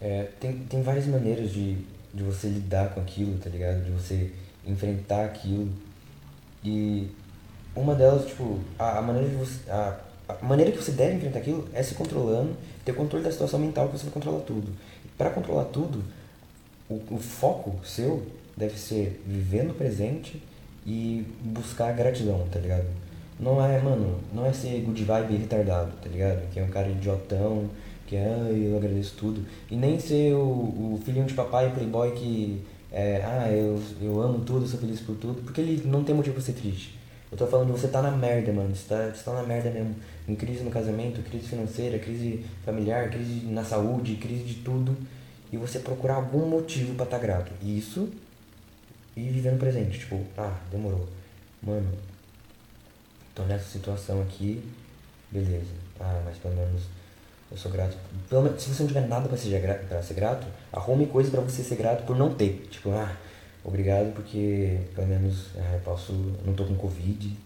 É, tem, tem várias maneiras de, de você lidar com aquilo, tá ligado? De você enfrentar aquilo. E uma delas, tipo, a, a maneira de você. A, a maneira que você deve enfrentar aquilo é se controlando, ter controle da situação mental que você vai controlar tudo. Para controlar tudo, o, o foco seu deve ser viver no presente e buscar gratidão, tá ligado? Não é, mano, não é ser good vibe retardado, tá ligado? Que é um cara idiotão, que é, ah, eu agradeço tudo. E nem ser o, o filhinho de papai playboy que é, ah, eu, eu amo tudo, sou feliz por tudo, porque ele não tem motivo pra ser triste. Eu tô falando, você tá na merda, mano. Você tá, você tá na merda mesmo. Em crise no casamento, crise financeira, crise familiar, crise na saúde, crise de tudo. E você procurar algum motivo pra estar tá grato. Isso e viver no presente. Tipo, ah, demorou. Mano, tô nessa situação aqui, beleza. Ah, mas pelo menos eu sou grato. Pelo menos, se você não tiver nada pra ser, pra ser grato, arrume coisa pra você ser grato por não ter. Tipo, ah, Obrigado porque pelo menos é, posso. não tô com Covid.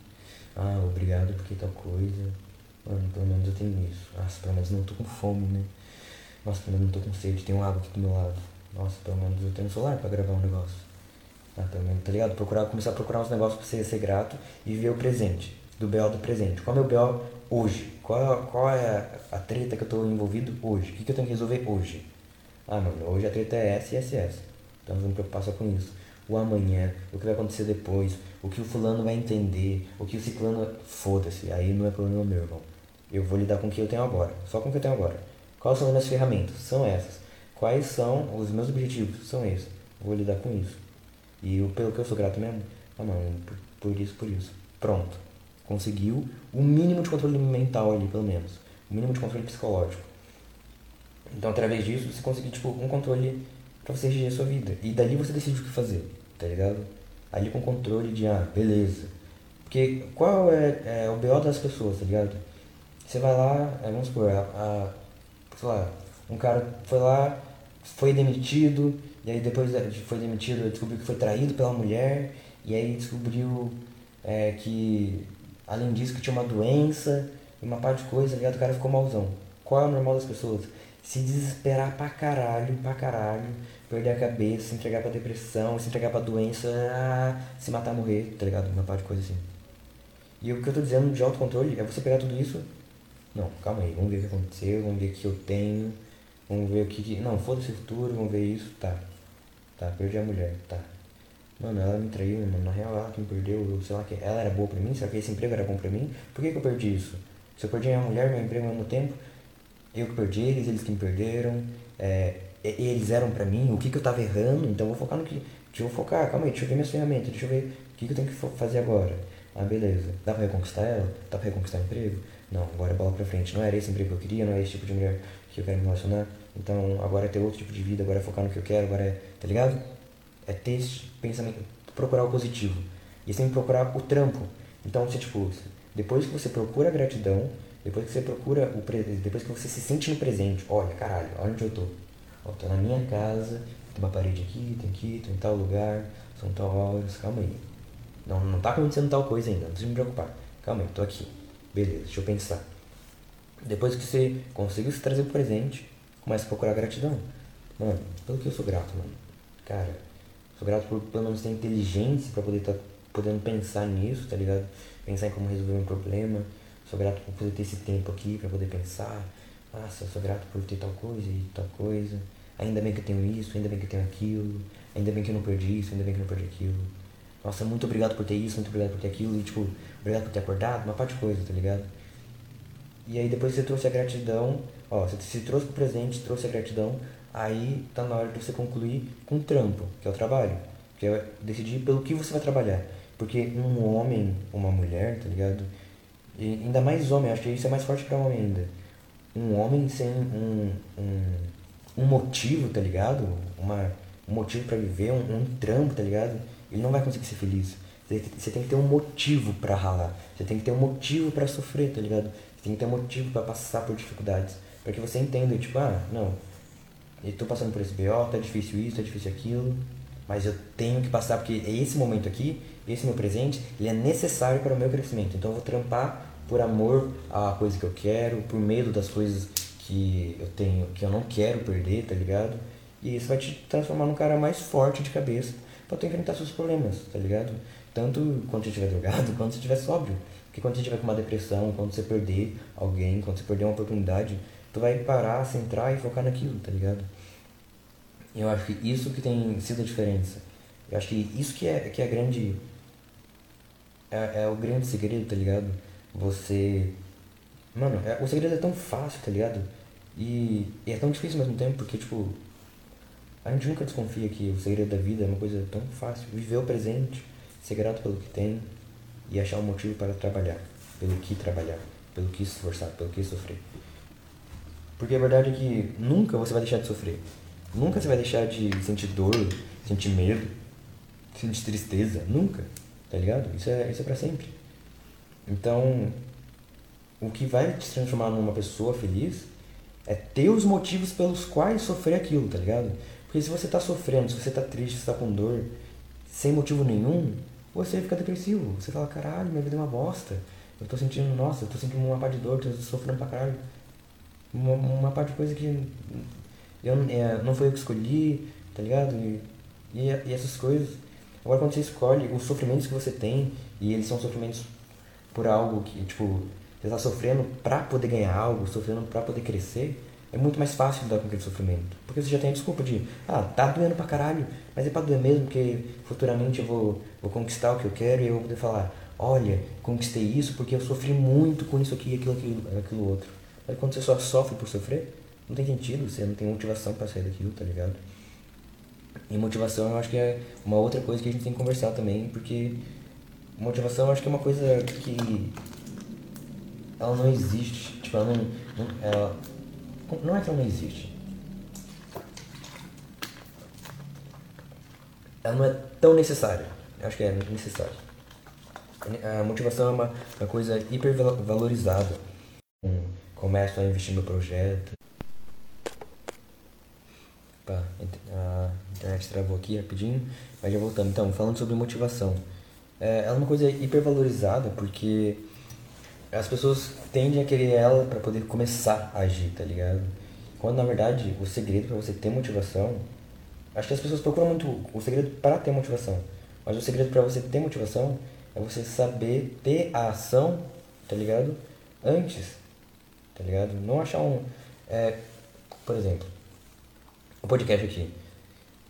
Ah, obrigado porque tal coisa. Mano, pelo menos eu tenho isso. Nossa, pelo menos não tô com fome, né? Nossa, pelo menos não tô com sede, tem água aqui do meu lado. Nossa, pelo menos eu tenho um celular pra gravar um negócio. Ah, pelo menos, tá ligado? Procurar, começar a procurar uns negócios pra você ser grato e ver o presente. Do BO do presente. Qual é o meu BO hoje? Qual, qual é a, a treta que eu tô envolvido hoje? O que, que eu tenho que resolver hoje? Ah, mano, hoje a treta é S e SS. Então eu vou me preocupar só com isso o amanhã, o que vai acontecer depois, o que o fulano vai entender, o que o ciclano. Foda-se, aí não é problema meu, irmão. Eu vou lidar com o que eu tenho agora, só com o que eu tenho agora. Quais são as minhas ferramentas? São essas. Quais são os meus objetivos? São esses. Vou lidar com isso. E eu, pelo que eu sou grato mesmo, ah não, por, por isso, por isso. Pronto. Conseguiu o mínimo de controle mental ali, pelo menos. O mínimo de controle psicológico. Então, através disso, você conseguiu, tipo, um controle pra você reger a sua vida. E dali você decide o que fazer, tá ligado? Ali com controle de, ah, beleza. Porque qual é, é o BO das pessoas, tá ligado? Você vai lá, é, vamos supor, a, a, sei lá, um cara foi lá, foi demitido, e aí depois de foi demitido, descobriu que foi traído pela mulher, e aí descobriu é, que, além disso, que tinha uma doença, e uma parte de coisa, tá ligado? O cara ficou malzão. Qual é o normal das pessoas? Se desesperar pra caralho, pra caralho, perder a cabeça, se entregar pra depressão, se entregar pra doença, se matar, morrer, tá ligado? Uma parte de coisa assim. E o que eu tô dizendo de autocontrole é você pegar tudo isso. Não, calma aí, vamos ver o que aconteceu, vamos ver o que eu tenho, vamos ver o que. que não, foda-se o futuro, vamos ver isso, tá. Tá, perdi a mulher, tá. Mano, ela me traiu, mano, na real ela que me perdeu, sei lá que. Ela era boa pra mim, será que esse emprego era bom pra mim? Por que, que eu perdi isso? Se eu perdi minha mulher, meu emprego ao mesmo tempo, eu que perdi eles, eles que me perderam. É, eles eram para mim, o que, que eu tava errando, então vou focar no que. Deixa eu focar, calma aí, deixa eu ver minhas ferramentas, deixa eu ver o que, que eu tenho que fazer agora. Ah, beleza. Dá pra reconquistar ela? Dá pra reconquistar o emprego? Não, agora é bola pra frente. Não era esse emprego que eu queria, não é esse tipo de mulher que eu quero me relacionar. Então agora é ter outro tipo de vida, agora é focar no que eu quero, agora é. Tá ligado? É ter esse pensamento, procurar o positivo. E sempre procurar o trampo. Então, você, tipo, depois que você procura a gratidão, depois que você procura o presente, depois que você se sente no presente, olha, caralho, olha onde eu tô. Ó, tô na minha casa, tem uma parede aqui, tem aqui, tô em tal lugar, são tal horas, calma aí. Não, não tá acontecendo tal coisa ainda, não precisa me preocupar. Calma aí, tô aqui. Beleza, deixa eu pensar. Depois que você conseguiu se trazer pro presente, começa a procurar gratidão. Mano, pelo que eu sou grato, mano. Cara, sou grato por pelo menos ter inteligência pra poder estar tá podendo pensar nisso, tá ligado? Pensar em como resolver um problema Sou grato por poder ter esse tempo aqui para poder pensar. Nossa, sou grato por ter tal coisa e tal coisa. Ainda bem que eu tenho isso, ainda bem que eu tenho aquilo. Ainda bem que eu não perdi isso, ainda bem que eu não perdi aquilo. Nossa, muito obrigado por ter isso, muito obrigado por ter aquilo. E, tipo, obrigado por ter acordado, uma parte de coisa, tá ligado? E aí depois você trouxe a gratidão, ó, você se trouxe pro presente, trouxe a gratidão, aí tá na hora de você concluir com o trampo, que é o trabalho. Que é decidir pelo que você vai trabalhar. Porque um homem, uma mulher, tá ligado? E ainda mais homem, acho que isso é mais forte para homem ainda. Um homem sem um, um, um motivo, tá ligado? Uma, um motivo para viver, um, um trampo, tá ligado? Ele não vai conseguir ser feliz. Você tem que ter um motivo para ralar. Você tem que ter um motivo para sofrer, tá ligado? Você tem que ter um motivo para passar por dificuldades. Para que você entenda, tipo, ah, não, eu tô passando por esse BO, tá difícil isso, tá difícil aquilo, mas eu tenho que passar porque esse momento aqui, esse meu presente, ele é necessário para o meu crescimento. Então eu vou trampar por amor à coisa que eu quero, por medo das coisas que eu tenho, que eu não quero perder, tá ligado? E isso vai te transformar num cara mais forte de cabeça para tu enfrentar seus problemas, tá ligado? Tanto quando você estiver drogado, *laughs* quanto você estiver sóbrio. Porque quando você estiver com uma depressão, quando você perder alguém, quando você perder uma oportunidade, tu vai parar, centrar e focar naquilo, tá ligado? Eu acho que isso que tem sido a diferença. Eu acho que isso que é, que é grande. É, é o grande segredo, tá ligado? Você. Mano, é, o segredo é tão fácil, tá ligado? E, e, é tão difícil ao mesmo tempo, porque, tipo. A gente nunca desconfia que o segredo da vida é uma coisa tão fácil. Viver o presente, ser grato pelo que tem e achar um motivo para trabalhar. Pelo que trabalhar, pelo que esforçar, pelo que sofrer. Porque a verdade é que nunca você vai deixar de sofrer. Nunca você vai deixar de sentir dor, sentir medo, sentir tristeza. Nunca. Tá ligado? Isso é, isso é pra sempre. Então, o que vai te transformar numa pessoa feliz é ter os motivos pelos quais sofrer aquilo, tá ligado? Porque se você tá sofrendo, se você tá triste, se tá com dor, sem motivo nenhum, você fica depressivo. Você fala, caralho, minha vida é uma bosta. Eu tô sentindo, nossa, eu tô sentindo uma parte de dor, tô sofrendo pra caralho. Uma, uma parte de coisa que eu, é, não foi eu que escolhi, tá ligado? E, e, e, essas coisas. Agora, quando você escolhe os sofrimentos que você tem, e eles são sofrimentos por algo que, tipo, você tá sofrendo pra poder ganhar algo, sofrendo pra poder crescer, é muito mais fácil lidar com aquele sofrimento. Porque você já tem a desculpa de, ah, tá doendo pra caralho, mas é pra doer mesmo, porque futuramente eu vou, vou conquistar o que eu quero e eu vou poder falar, olha, conquistei isso porque eu sofri muito com isso aqui, aquilo, aquilo, aquilo outro. Mas quando você só sofre por sofrer, não tem sentido, você não tem motivação para sair daquilo, tá ligado? E motivação eu acho que é uma outra coisa que a gente tem que conversar também, porque motivação eu acho que é uma coisa que ela não existe, tipo, ela não, não ela, não é que ela não existe. Ela não é tão necessária. Eu acho que é necessária. A motivação é uma, uma coisa hipervalorizada. Começo a investir no projeto, Pá, a internet travou aqui rapidinho, mas já voltando. Então, falando sobre motivação. É, é uma coisa hipervalorizada porque as pessoas tendem a querer ela para poder começar a agir, tá ligado? Quando na verdade o segredo para você ter motivação. Acho que as pessoas procuram muito o segredo para ter motivação. Mas o segredo para você ter motivação é você saber ter a ação, tá ligado? Antes, tá ligado? Não achar um. É, por exemplo, o podcast aqui.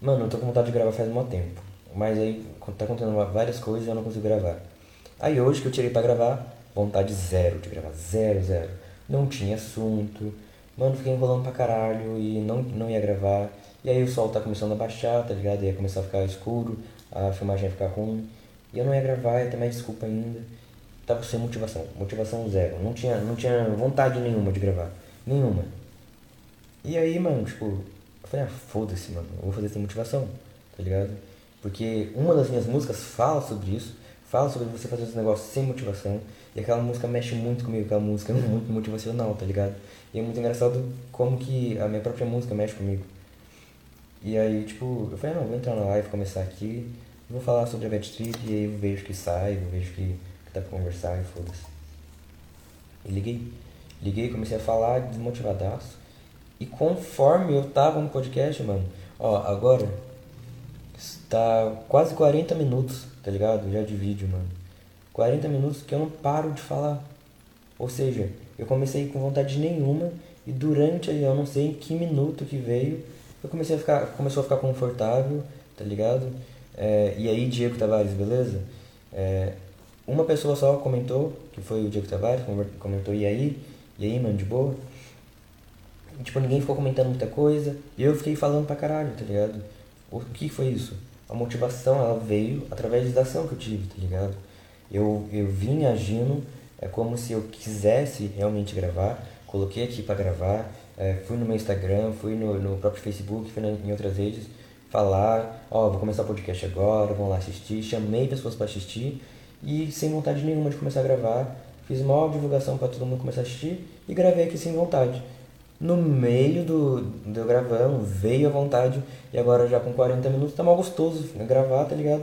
Mano, eu tô com vontade de gravar faz um tempo. Mas aí tá acontecendo várias coisas e eu não consigo gravar. Aí hoje que eu tirei pra gravar, vontade zero de gravar. Zero, zero. Não tinha assunto. Mano, fiquei enrolando pra caralho e não, não ia gravar. E aí o sol tá começando a baixar, tá ligado? Ia começar a ficar escuro, a filmagem ia ficar ruim. E eu não ia gravar, ia ter mais desculpa ainda. Tava sem motivação. Motivação zero. Não tinha, não tinha vontade nenhuma de gravar. Nenhuma. E aí, mano, tipo, falei, ah, foda-se, mano, eu vou fazer essa motivação, tá ligado? Porque uma das minhas músicas fala sobre isso, fala sobre você fazer esse negócio sem motivação, e aquela música mexe muito comigo, aquela música é muito motivacional, tá ligado? E é muito engraçado como que a minha própria música mexe comigo. E aí, tipo, eu falei, ah, não, vou entrar na live, começar aqui, vou falar sobre a Bad Street, e aí eu vejo que sai, eu vejo que, que dá pra conversar, e foda-se. E liguei. Liguei, comecei a falar desmotivadaço. E conforme eu tava no podcast, mano, ó, agora está quase 40 minutos, tá ligado? Já de vídeo, mano. 40 minutos que eu não paro de falar. Ou seja, eu comecei com vontade nenhuma e durante aí, eu não sei em que minuto que veio, eu comecei a ficar, começou a ficar confortável, tá ligado? É, e aí, Diego Tavares, beleza? É, uma pessoa só comentou, que foi o Diego Tavares, comentou e aí, E aí, mano, de boa? Tipo, ninguém ficou comentando muita coisa. E eu fiquei falando pra caralho, tá ligado? O que foi isso? A motivação, ela veio através da ação que eu tive, tá ligado? Eu, eu vim agindo, é como se eu quisesse realmente gravar. Coloquei aqui pra gravar. É, fui no meu Instagram, fui no, no próprio Facebook, fui na, em outras redes falar, ó, oh, vou começar o podcast agora, vão lá assistir, chamei pessoas para assistir e sem vontade nenhuma de começar a gravar, fiz uma divulgação para todo mundo começar a assistir e gravei aqui sem vontade. No meio do, do eu gravando, veio a vontade e agora já com 40 minutos tá mal gostoso gravar, tá ligado?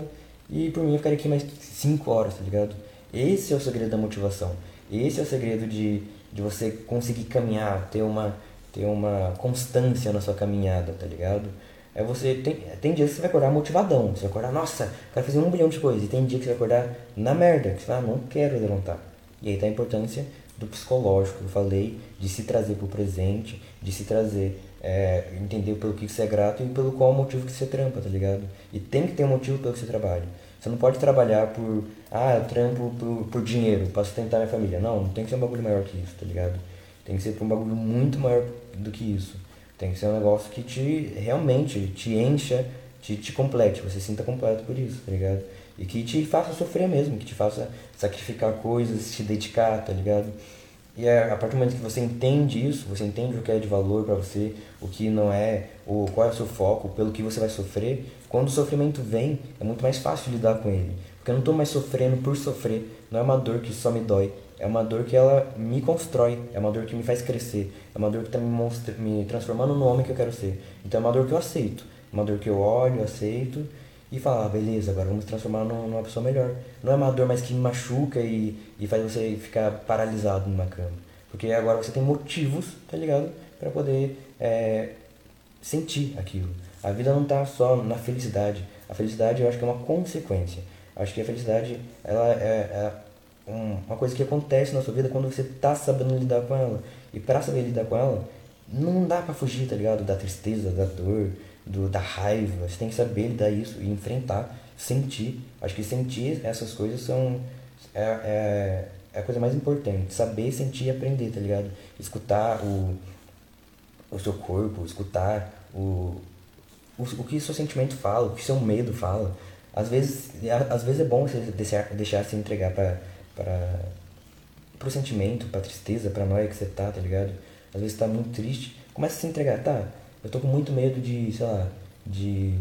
E por mim eu ficaria aqui mais 5 horas, tá ligado? Esse é o segredo da motivação. Esse é o segredo de, de você conseguir caminhar, ter uma, ter uma constância na sua caminhada, tá ligado? É você tem, tem dias que você vai acordar motivadão, você vai acordar, nossa, quero fazer um bilhão de coisas. E tem dia que você vai acordar na merda, que você fala, ah, não quero levantar. E aí tá a importância do psicológico eu falei, de se trazer pro presente, de se trazer, é, entender pelo que você é grato e pelo qual motivo que você trampa, tá ligado? E tem que ter um motivo pelo que você trabalha. Você não pode trabalhar por, ah, eu trampo por, por dinheiro, para sustentar minha família. Não, não tem que ser um bagulho maior que isso, tá ligado? Tem que ser um bagulho muito maior do que isso. Tem que ser um negócio que te realmente te encha, te, te complete, você sinta completo por isso, tá ligado? E que te faça sofrer mesmo, que te faça sacrificar coisas, se dedicar, tá ligado? E é, a partir do momento que você entende isso, você entende o que é de valor para você, o que não é, o qual é o seu foco, pelo que você vai sofrer, quando o sofrimento vem, é muito mais fácil lidar com ele. Porque eu não estou mais sofrendo por sofrer, não é uma dor que só me dói, é uma dor que ela me constrói, é uma dor que me faz crescer, é uma dor que está me, me transformando no homem que eu quero ser. Então é uma dor que eu aceito, é uma dor que eu olho, aceito e falo, ah, beleza, agora vamos transformar numa pessoa melhor. Não é uma dor mais que machuca e, e faz você ficar paralisado numa cama. Porque agora você tem motivos, tá ligado? para poder é, sentir aquilo. A vida não está só na felicidade. A felicidade eu acho que é uma consequência. Acho que a felicidade ela é, é um, uma coisa que acontece na sua vida quando você tá sabendo lidar com ela. E para saber lidar com ela, não dá para fugir, tá ligado? Da tristeza, da dor, do, da raiva. Você tem que saber lidar isso e enfrentar, sentir. Acho que sentir essas coisas são. É, é, é a coisa mais importante. Saber, sentir e aprender, tá ligado? Escutar o, o seu corpo, escutar o, o, o que seu sentimento fala, o que seu medo fala. Às vezes, às vezes é bom você deixar, deixar se entregar para pro sentimento, pra tristeza, pra noia que você tá, tá ligado? Às vezes tá muito triste, começa a se entregar, tá? Eu tô com muito medo de, sei lá, de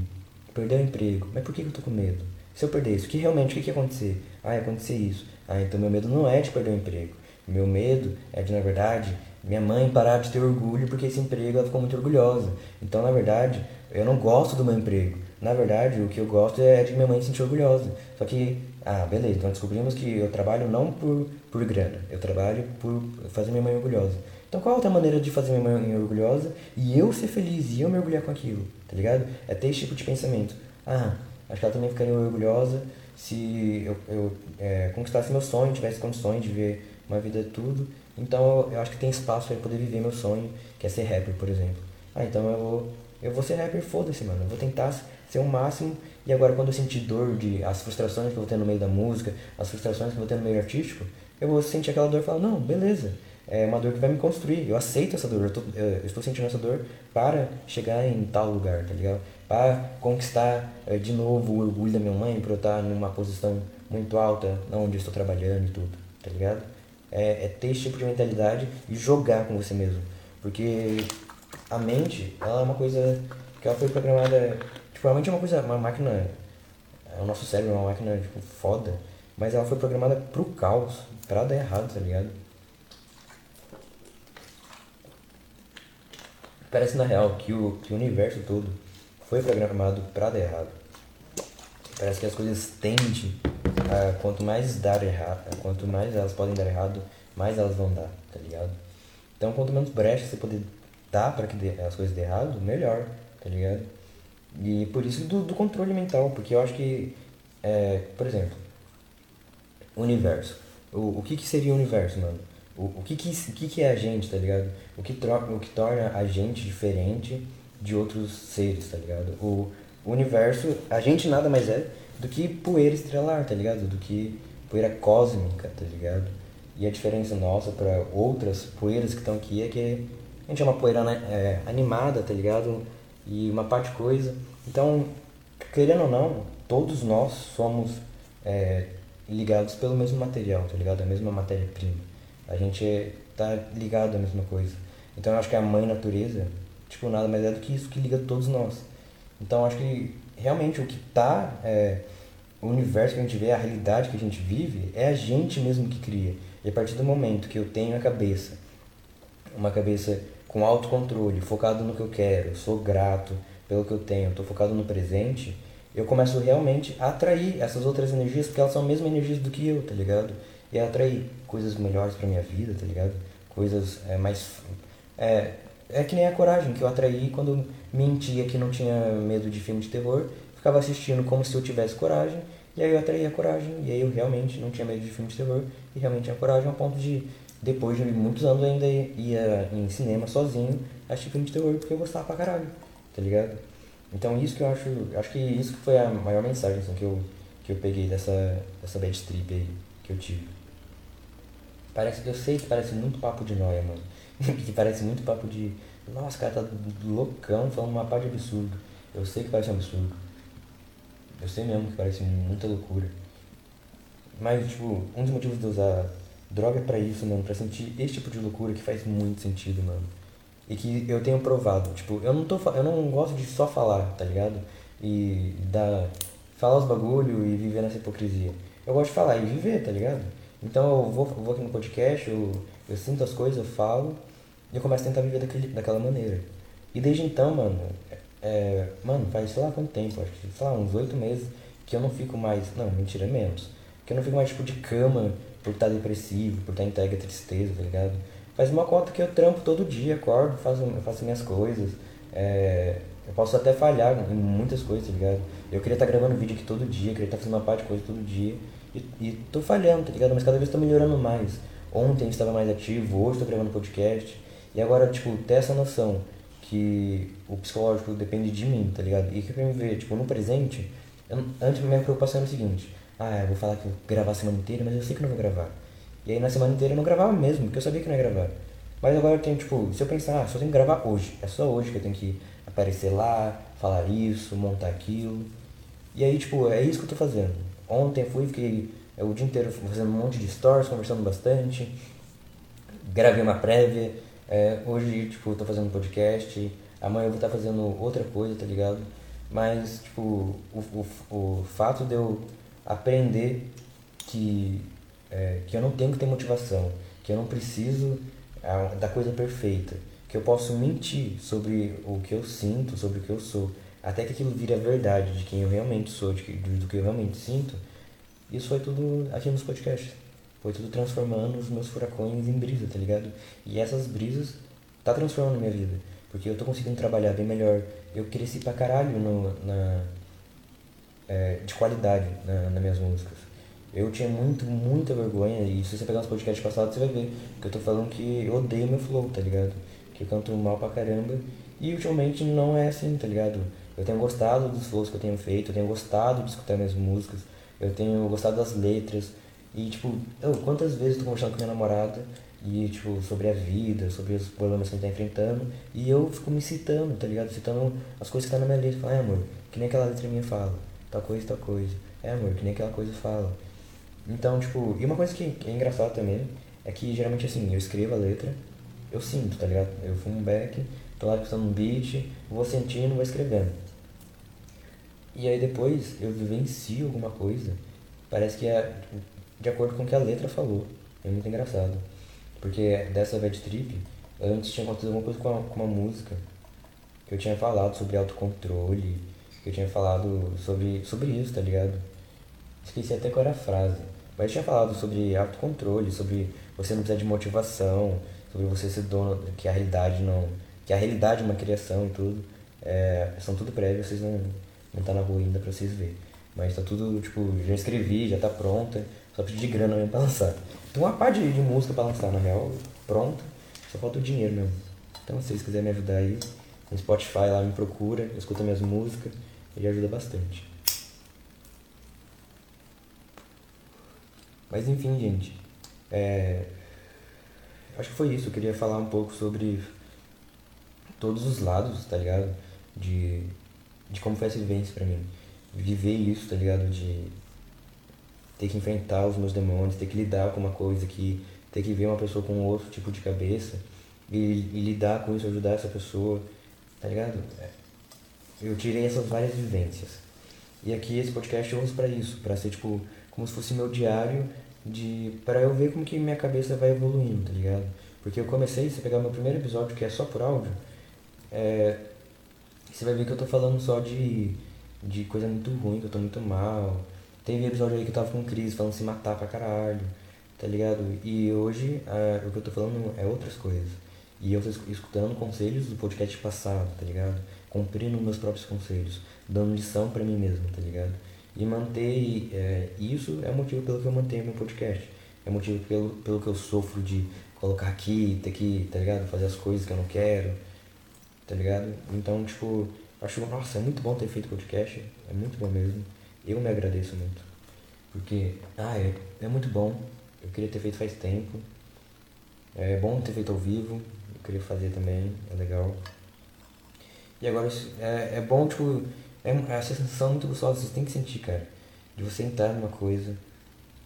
perder o emprego. Mas por que eu tô com medo? Se eu perder isso, que realmente, o que, que ia acontecer? Ah, ia acontecer isso. Ah, então meu medo não é de perder o emprego. Meu medo é de, na verdade, minha mãe parar de ter orgulho porque esse emprego ela ficou muito orgulhosa. Então, na verdade, eu não gosto do meu emprego. Na verdade, o que eu gosto é de minha mãe se sentir orgulhosa. Só que ah, beleza, então descobrimos que eu trabalho não por, por grana, eu trabalho por fazer minha mãe orgulhosa. Então qual a outra maneira de fazer minha mãe orgulhosa e eu ser feliz e eu me orgulhar com aquilo, tá ligado? É ter esse tipo de pensamento. Ah, acho que ela também ficaria orgulhosa se eu, eu é, conquistasse meu sonho, tivesse condições de ver uma vida tudo. Então eu, eu acho que tem espaço para poder viver meu sonho, que é ser rapper, por exemplo. Ah, então eu vou, eu vou ser rapper, foda-se, mano. Eu vou tentar ser o máximo. E agora, quando eu sentir dor de as frustrações que eu vou ter no meio da música, as frustrações que eu vou ter no meio artístico, eu vou sentir aquela dor e falar: não, beleza, é uma dor que vai me construir. Eu aceito essa dor, eu, tô, eu estou sentindo essa dor para chegar em tal lugar, tá ligado? Para conquistar é, de novo o orgulho da minha mãe, para eu estar numa posição muito alta, onde eu estou trabalhando e tudo, tá ligado? É, é ter esse tipo de mentalidade e jogar com você mesmo. Porque a mente, ela é uma coisa que ela foi programada Tipo, realmente é uma coisa, uma máquina. É, o nosso cérebro é uma máquina, tipo, foda. Mas ela foi programada pro caos, pra dar errado, tá ligado? Parece na real que o, que o universo todo foi programado pra dar errado. Parece que as coisas tendem a quanto mais dar errado, quanto mais elas podem dar errado, mais elas vão dar, tá ligado? Então quanto menos brecha você poder dar para que as coisas dê errado, melhor, tá ligado? E por isso do, do controle mental, porque eu acho que, é, por exemplo, universo. O, o que, que seria o universo, mano? O, o, que, que, o que, que é a gente, tá ligado? O que, troca, o que torna a gente diferente de outros seres, tá ligado? O, universo, a gente nada mais é do que poeira estrelar, tá ligado? Do que poeira cósmica, tá ligado? E a diferença nossa para outras poeiras que estão aqui é que a gente é uma poeira né, é, animada, tá ligado? E uma parte coisa. Então, querendo ou não, todos nós somos é, ligados pelo mesmo material, tá ligado? A mesma matéria-prima. A gente tá ligado à mesma coisa. Então eu acho que a mãe natureza, tipo, nada mais é do que isso que liga todos nós. Então eu acho que realmente o que tá, é, o universo que a gente vê, a realidade que a gente vive, é a gente mesmo que cria. E a partir do momento que eu tenho a cabeça, uma cabeça com autocontrole, focado no que eu quero, sou grato pelo que eu tenho, estou focado no presente, eu começo realmente a atrair essas outras energias, porque elas são a mesma energias do que eu, tá ligado? E a atrair coisas melhores pra minha vida, tá ligado? Coisas é, mais. É, é que nem a coragem que eu atraí quando mentia que não tinha medo de filme de terror, ficava assistindo como se eu tivesse coragem, e aí eu atraí a coragem, e aí eu realmente não tinha medo de filme de terror, e realmente tinha coragem ao ponto de, depois de muitos anos, ainda ia em cinema sozinho assistir filme de terror porque eu gostava pra caralho, tá ligado? Então isso que eu acho, acho que isso foi a maior mensagem assim, que, eu, que eu peguei dessa, dessa bad trip aí que eu tive. Parece, eu sei que parece muito papo de noia, mano. *laughs* que parece muito papo de. Nossa, o cara tá loucão falando uma parte de absurdo. Eu sei que parece um absurdo. Eu sei mesmo que parece muita loucura. Mas, tipo, um dos motivos de usar droga é pra isso, mano, pra sentir esse tipo de loucura que faz muito sentido, mano e que eu tenho provado. Tipo, eu não, tô, eu não gosto de só falar, tá ligado? E dar, falar os bagulho e viver nessa hipocrisia. Eu gosto de falar e viver, tá ligado? Então eu vou, vou aqui no podcast, eu, eu sinto as coisas, eu falo e eu começo a tentar viver daquele, daquela maneira. E desde então, mano, é, mano, faz sei lá quanto tempo, acho que, sei lá, uns oito meses que eu não fico mais, não, mentira, menos. Que eu não fico mais, tipo, de cama por estar depressivo, por estar entregue a tristeza, tá ligado? Faz uma conta que eu trampo todo dia, acordo, faço, faço minhas coisas. É, eu posso até falhar em muitas coisas, tá ligado? Eu queria estar gravando vídeo aqui todo dia, queria estar fazendo uma parte de coisa todo dia. E, e tô falhando, tá ligado? Mas cada vez tô melhorando mais. Ontem estava mais ativo, hoje tô gravando podcast. E agora, tipo, ter essa noção que o psicológico depende de mim, tá ligado? E que pra me ver, tipo, no presente, eu, antes minha preocupação era o seguinte, ah, eu vou falar que vou gravar a semana inteira, mas eu sei que não vou gravar. E aí na semana inteira eu não gravava mesmo, porque eu sabia que não ia gravar. Mas agora eu tenho, tipo, se eu pensar, ah, só tenho que gravar hoje. É só hoje que eu tenho que aparecer lá, falar isso, montar aquilo. E aí, tipo, é isso que eu tô fazendo. Ontem fui, fiquei é, o dia inteiro fazendo um monte de stories, conversando bastante. Gravei uma prévia. É, hoje, tipo, tô fazendo podcast. Amanhã eu vou estar tá fazendo outra coisa, tá ligado? Mas, tipo, o, o, o fato de eu aprender que é, que eu não tenho que ter motivação, que eu não preciso da coisa perfeita, que eu posso mentir sobre o que eu sinto, sobre o que eu sou, até que aquilo vire a verdade de quem eu realmente sou, de, do que eu realmente sinto. Isso foi tudo aqui nos podcasts. Foi tudo transformando os meus furacões em brisa, tá ligado? E essas brisas tá transformando minha vida. Porque eu tô conseguindo trabalhar bem melhor. Eu cresci pra caralho no, na, é, de qualidade na, nas minhas músicas. Eu tinha muito, muita vergonha, e se você pegar os podcasts passados, você vai ver que eu tô falando que eu odeio meu flow, tá ligado? Que eu canto mal pra caramba. E ultimamente não é assim, tá ligado? Eu tenho gostado dos flows que eu tenho feito, eu tenho gostado de escutar minhas músicas, eu tenho gostado das letras. E, tipo, eu, quantas vezes eu tô conversando com minha namorada e, tipo, sobre a vida, sobre os problemas que a gente tá enfrentando, e eu fico me citando, tá ligado? Citando as coisas que tá na minha letra. Falo, é, amor, que nem aquela letra minha fala, tal coisa, tal coisa. É, amor, que nem aquela coisa fala. Então, tipo, e uma coisa que, que é engraçada também é que geralmente assim, eu escrevo a letra, eu sinto, tá ligado? Eu fumo um back, tô lá escutando um beat, vou sentindo, vou escrevendo. E aí depois eu vivencio alguma coisa, parece que é de acordo com o que a letra falou. É muito engraçado. Porque dessa bad trip, antes tinha acontecido alguma coisa com, a, com uma música. Que eu tinha falado sobre autocontrole, que eu tinha falado sobre, sobre isso, tá ligado? Esqueci até qual era a frase. Mas eu tinha falado sobre autocontrole, sobre você não precisar de motivação, sobre você ser dono, que a realidade não. que a realidade é uma criação e tudo. É, são tudo prévios, vocês não, não tá na rua ainda pra vocês verem. Mas tá tudo, tipo, já escrevi, já tá pronta, só preciso de grana mesmo pra lançar. Tem uma parte de, de música pra lançar, na real, pronta, só falta o dinheiro mesmo. Então se vocês quiserem me ajudar aí, no Spotify lá me procura, escuta minhas músicas, ele ajuda bastante. Mas enfim, gente. É, acho que foi isso. Eu queria falar um pouco sobre todos os lados, tá ligado? De, de como foi essa vivência pra mim. Viver isso, tá ligado? De ter que enfrentar os meus demônios, ter que lidar com uma coisa que. ter que ver uma pessoa com outro tipo de cabeça e, e lidar com isso, ajudar essa pessoa, tá ligado? É, eu tirei essas várias vivências. E aqui esse podcast eu uso pra isso, pra ser tipo, como se fosse meu diário de para eu ver como que minha cabeça vai evoluindo, tá ligado? Porque eu comecei, se pegar meu primeiro episódio que é só por áudio, é, você vai ver que eu tô falando só de, de coisa muito ruim, que eu tô muito mal. Teve episódio aí que eu tava com crise, falando se matar pra caralho, tá ligado? E hoje é, o que eu tô falando é outras coisas. E eu tô escutando conselhos do podcast passado, tá ligado? Cumprindo meus próprios conselhos, dando lição para mim mesmo, tá ligado? E manter é, isso é o motivo pelo que eu mantenho meu podcast. É motivo pelo, pelo que eu sofro de colocar aqui, ter que, tá ligado? Fazer as coisas que eu não quero, tá ligado? Então, tipo, acho, nossa, é muito bom ter feito podcast, é muito bom mesmo. Eu me agradeço muito. Porque, ah, é, é muito bom. Eu queria ter feito faz tempo. É bom ter feito ao vivo, eu queria fazer também, é legal. E agora é, é bom, tipo, é, é a sensação muito gostosa, você tem que sentir, cara. De você entrar numa coisa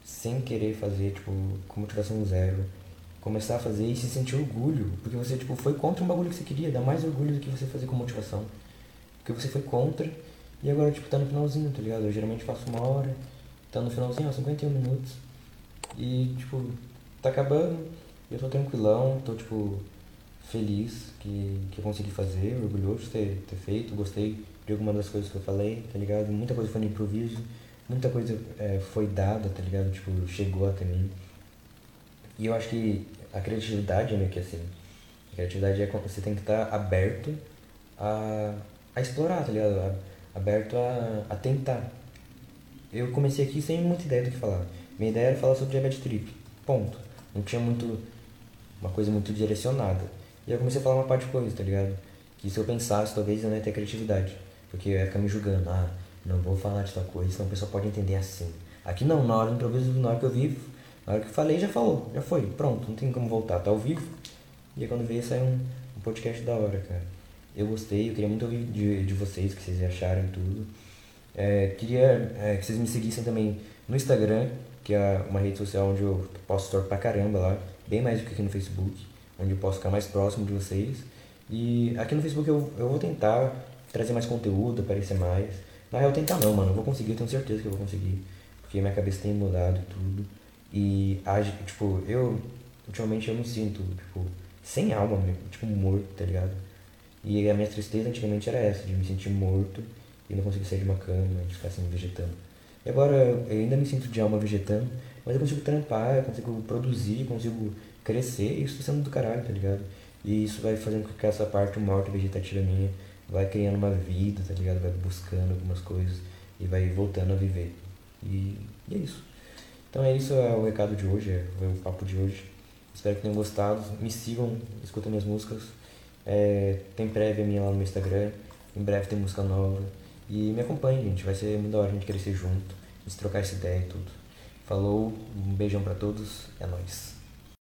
sem querer fazer, tipo, com motivação zero. Começar a fazer e se sentir orgulho. Porque você, tipo, foi contra um bagulho que você queria. Dá mais orgulho do que você fazer com motivação. Porque você foi contra e agora, tipo, tá no finalzinho, tá ligado? Eu geralmente faço uma hora, tá no finalzinho, ó, 51 minutos. E, tipo, tá acabando. Eu tô tranquilão, tô, tipo, feliz que, que eu consegui fazer, orgulhoso de ter, ter feito, gostei de alguma das coisas que eu falei, tá ligado? Muita coisa foi no improviso, muita coisa é, foi dada, tá ligado? Tipo, chegou até mim. E eu acho que a criatividade é meio que assim. A criatividade é você tem que estar aberto a, a explorar, tá ligado? A, aberto a, a tentar. Eu comecei aqui sem muita ideia do que falar. Minha ideia era falar sobre diabetes trip. Ponto. Não tinha muito. uma coisa muito direcionada. E eu comecei a falar uma parte de coisa, tá ligado? Que se eu pensasse, talvez eu não ia ter criatividade. Porque eu ia ficar me julgando, ah, não vou falar de tal coisa, senão a pessoa pode entender assim. Aqui não, na hora do improviso, na hora que eu vivo, na hora que eu falei, já falou, já foi, pronto, não tem como voltar, tá ao vivo. E aí quando veio, saiu um, um podcast da hora, cara. Eu gostei, eu queria muito ouvir de, de vocês, o que vocês acharam tudo. É, queria é, que vocês me seguissem também no Instagram, que é uma rede social onde eu posto story pra caramba lá, bem mais do que aqui no Facebook, onde eu posso ficar mais próximo de vocês. E aqui no Facebook eu, eu vou tentar trazer mais conteúdo, aparecer mais. Na real, tentar não, mano. Eu vou conseguir, eu tenho certeza que eu vou conseguir. Porque minha cabeça tem mudado e tudo. E, tipo, eu, ultimamente eu me sinto, tipo, sem alma, tipo, morto, tá ligado? E a minha tristeza antigamente era essa, de me sentir morto e não conseguir sair de uma cama, de ficar assim, vegetando. E agora eu ainda me sinto de alma vegetando, mas eu consigo trampar, eu consigo produzir, consigo crescer, e isso tá sendo do caralho, tá ligado? E isso vai fazendo com que essa parte morta vegetativa minha vai criando uma vida, tá ligado? Vai buscando algumas coisas e vai voltando a viver. E, e é isso. Então é isso, é o recado de hoje, é, o papo de hoje. Espero que tenham gostado. Me sigam, escutem minhas músicas. É, tem prévia minha lá no meu Instagram. Em breve tem música nova. E me acompanhe, gente. Vai ser muito da hora a gente crescer junto. A gente trocar essa ideia e tudo. Falou, um beijão para todos. É nóis.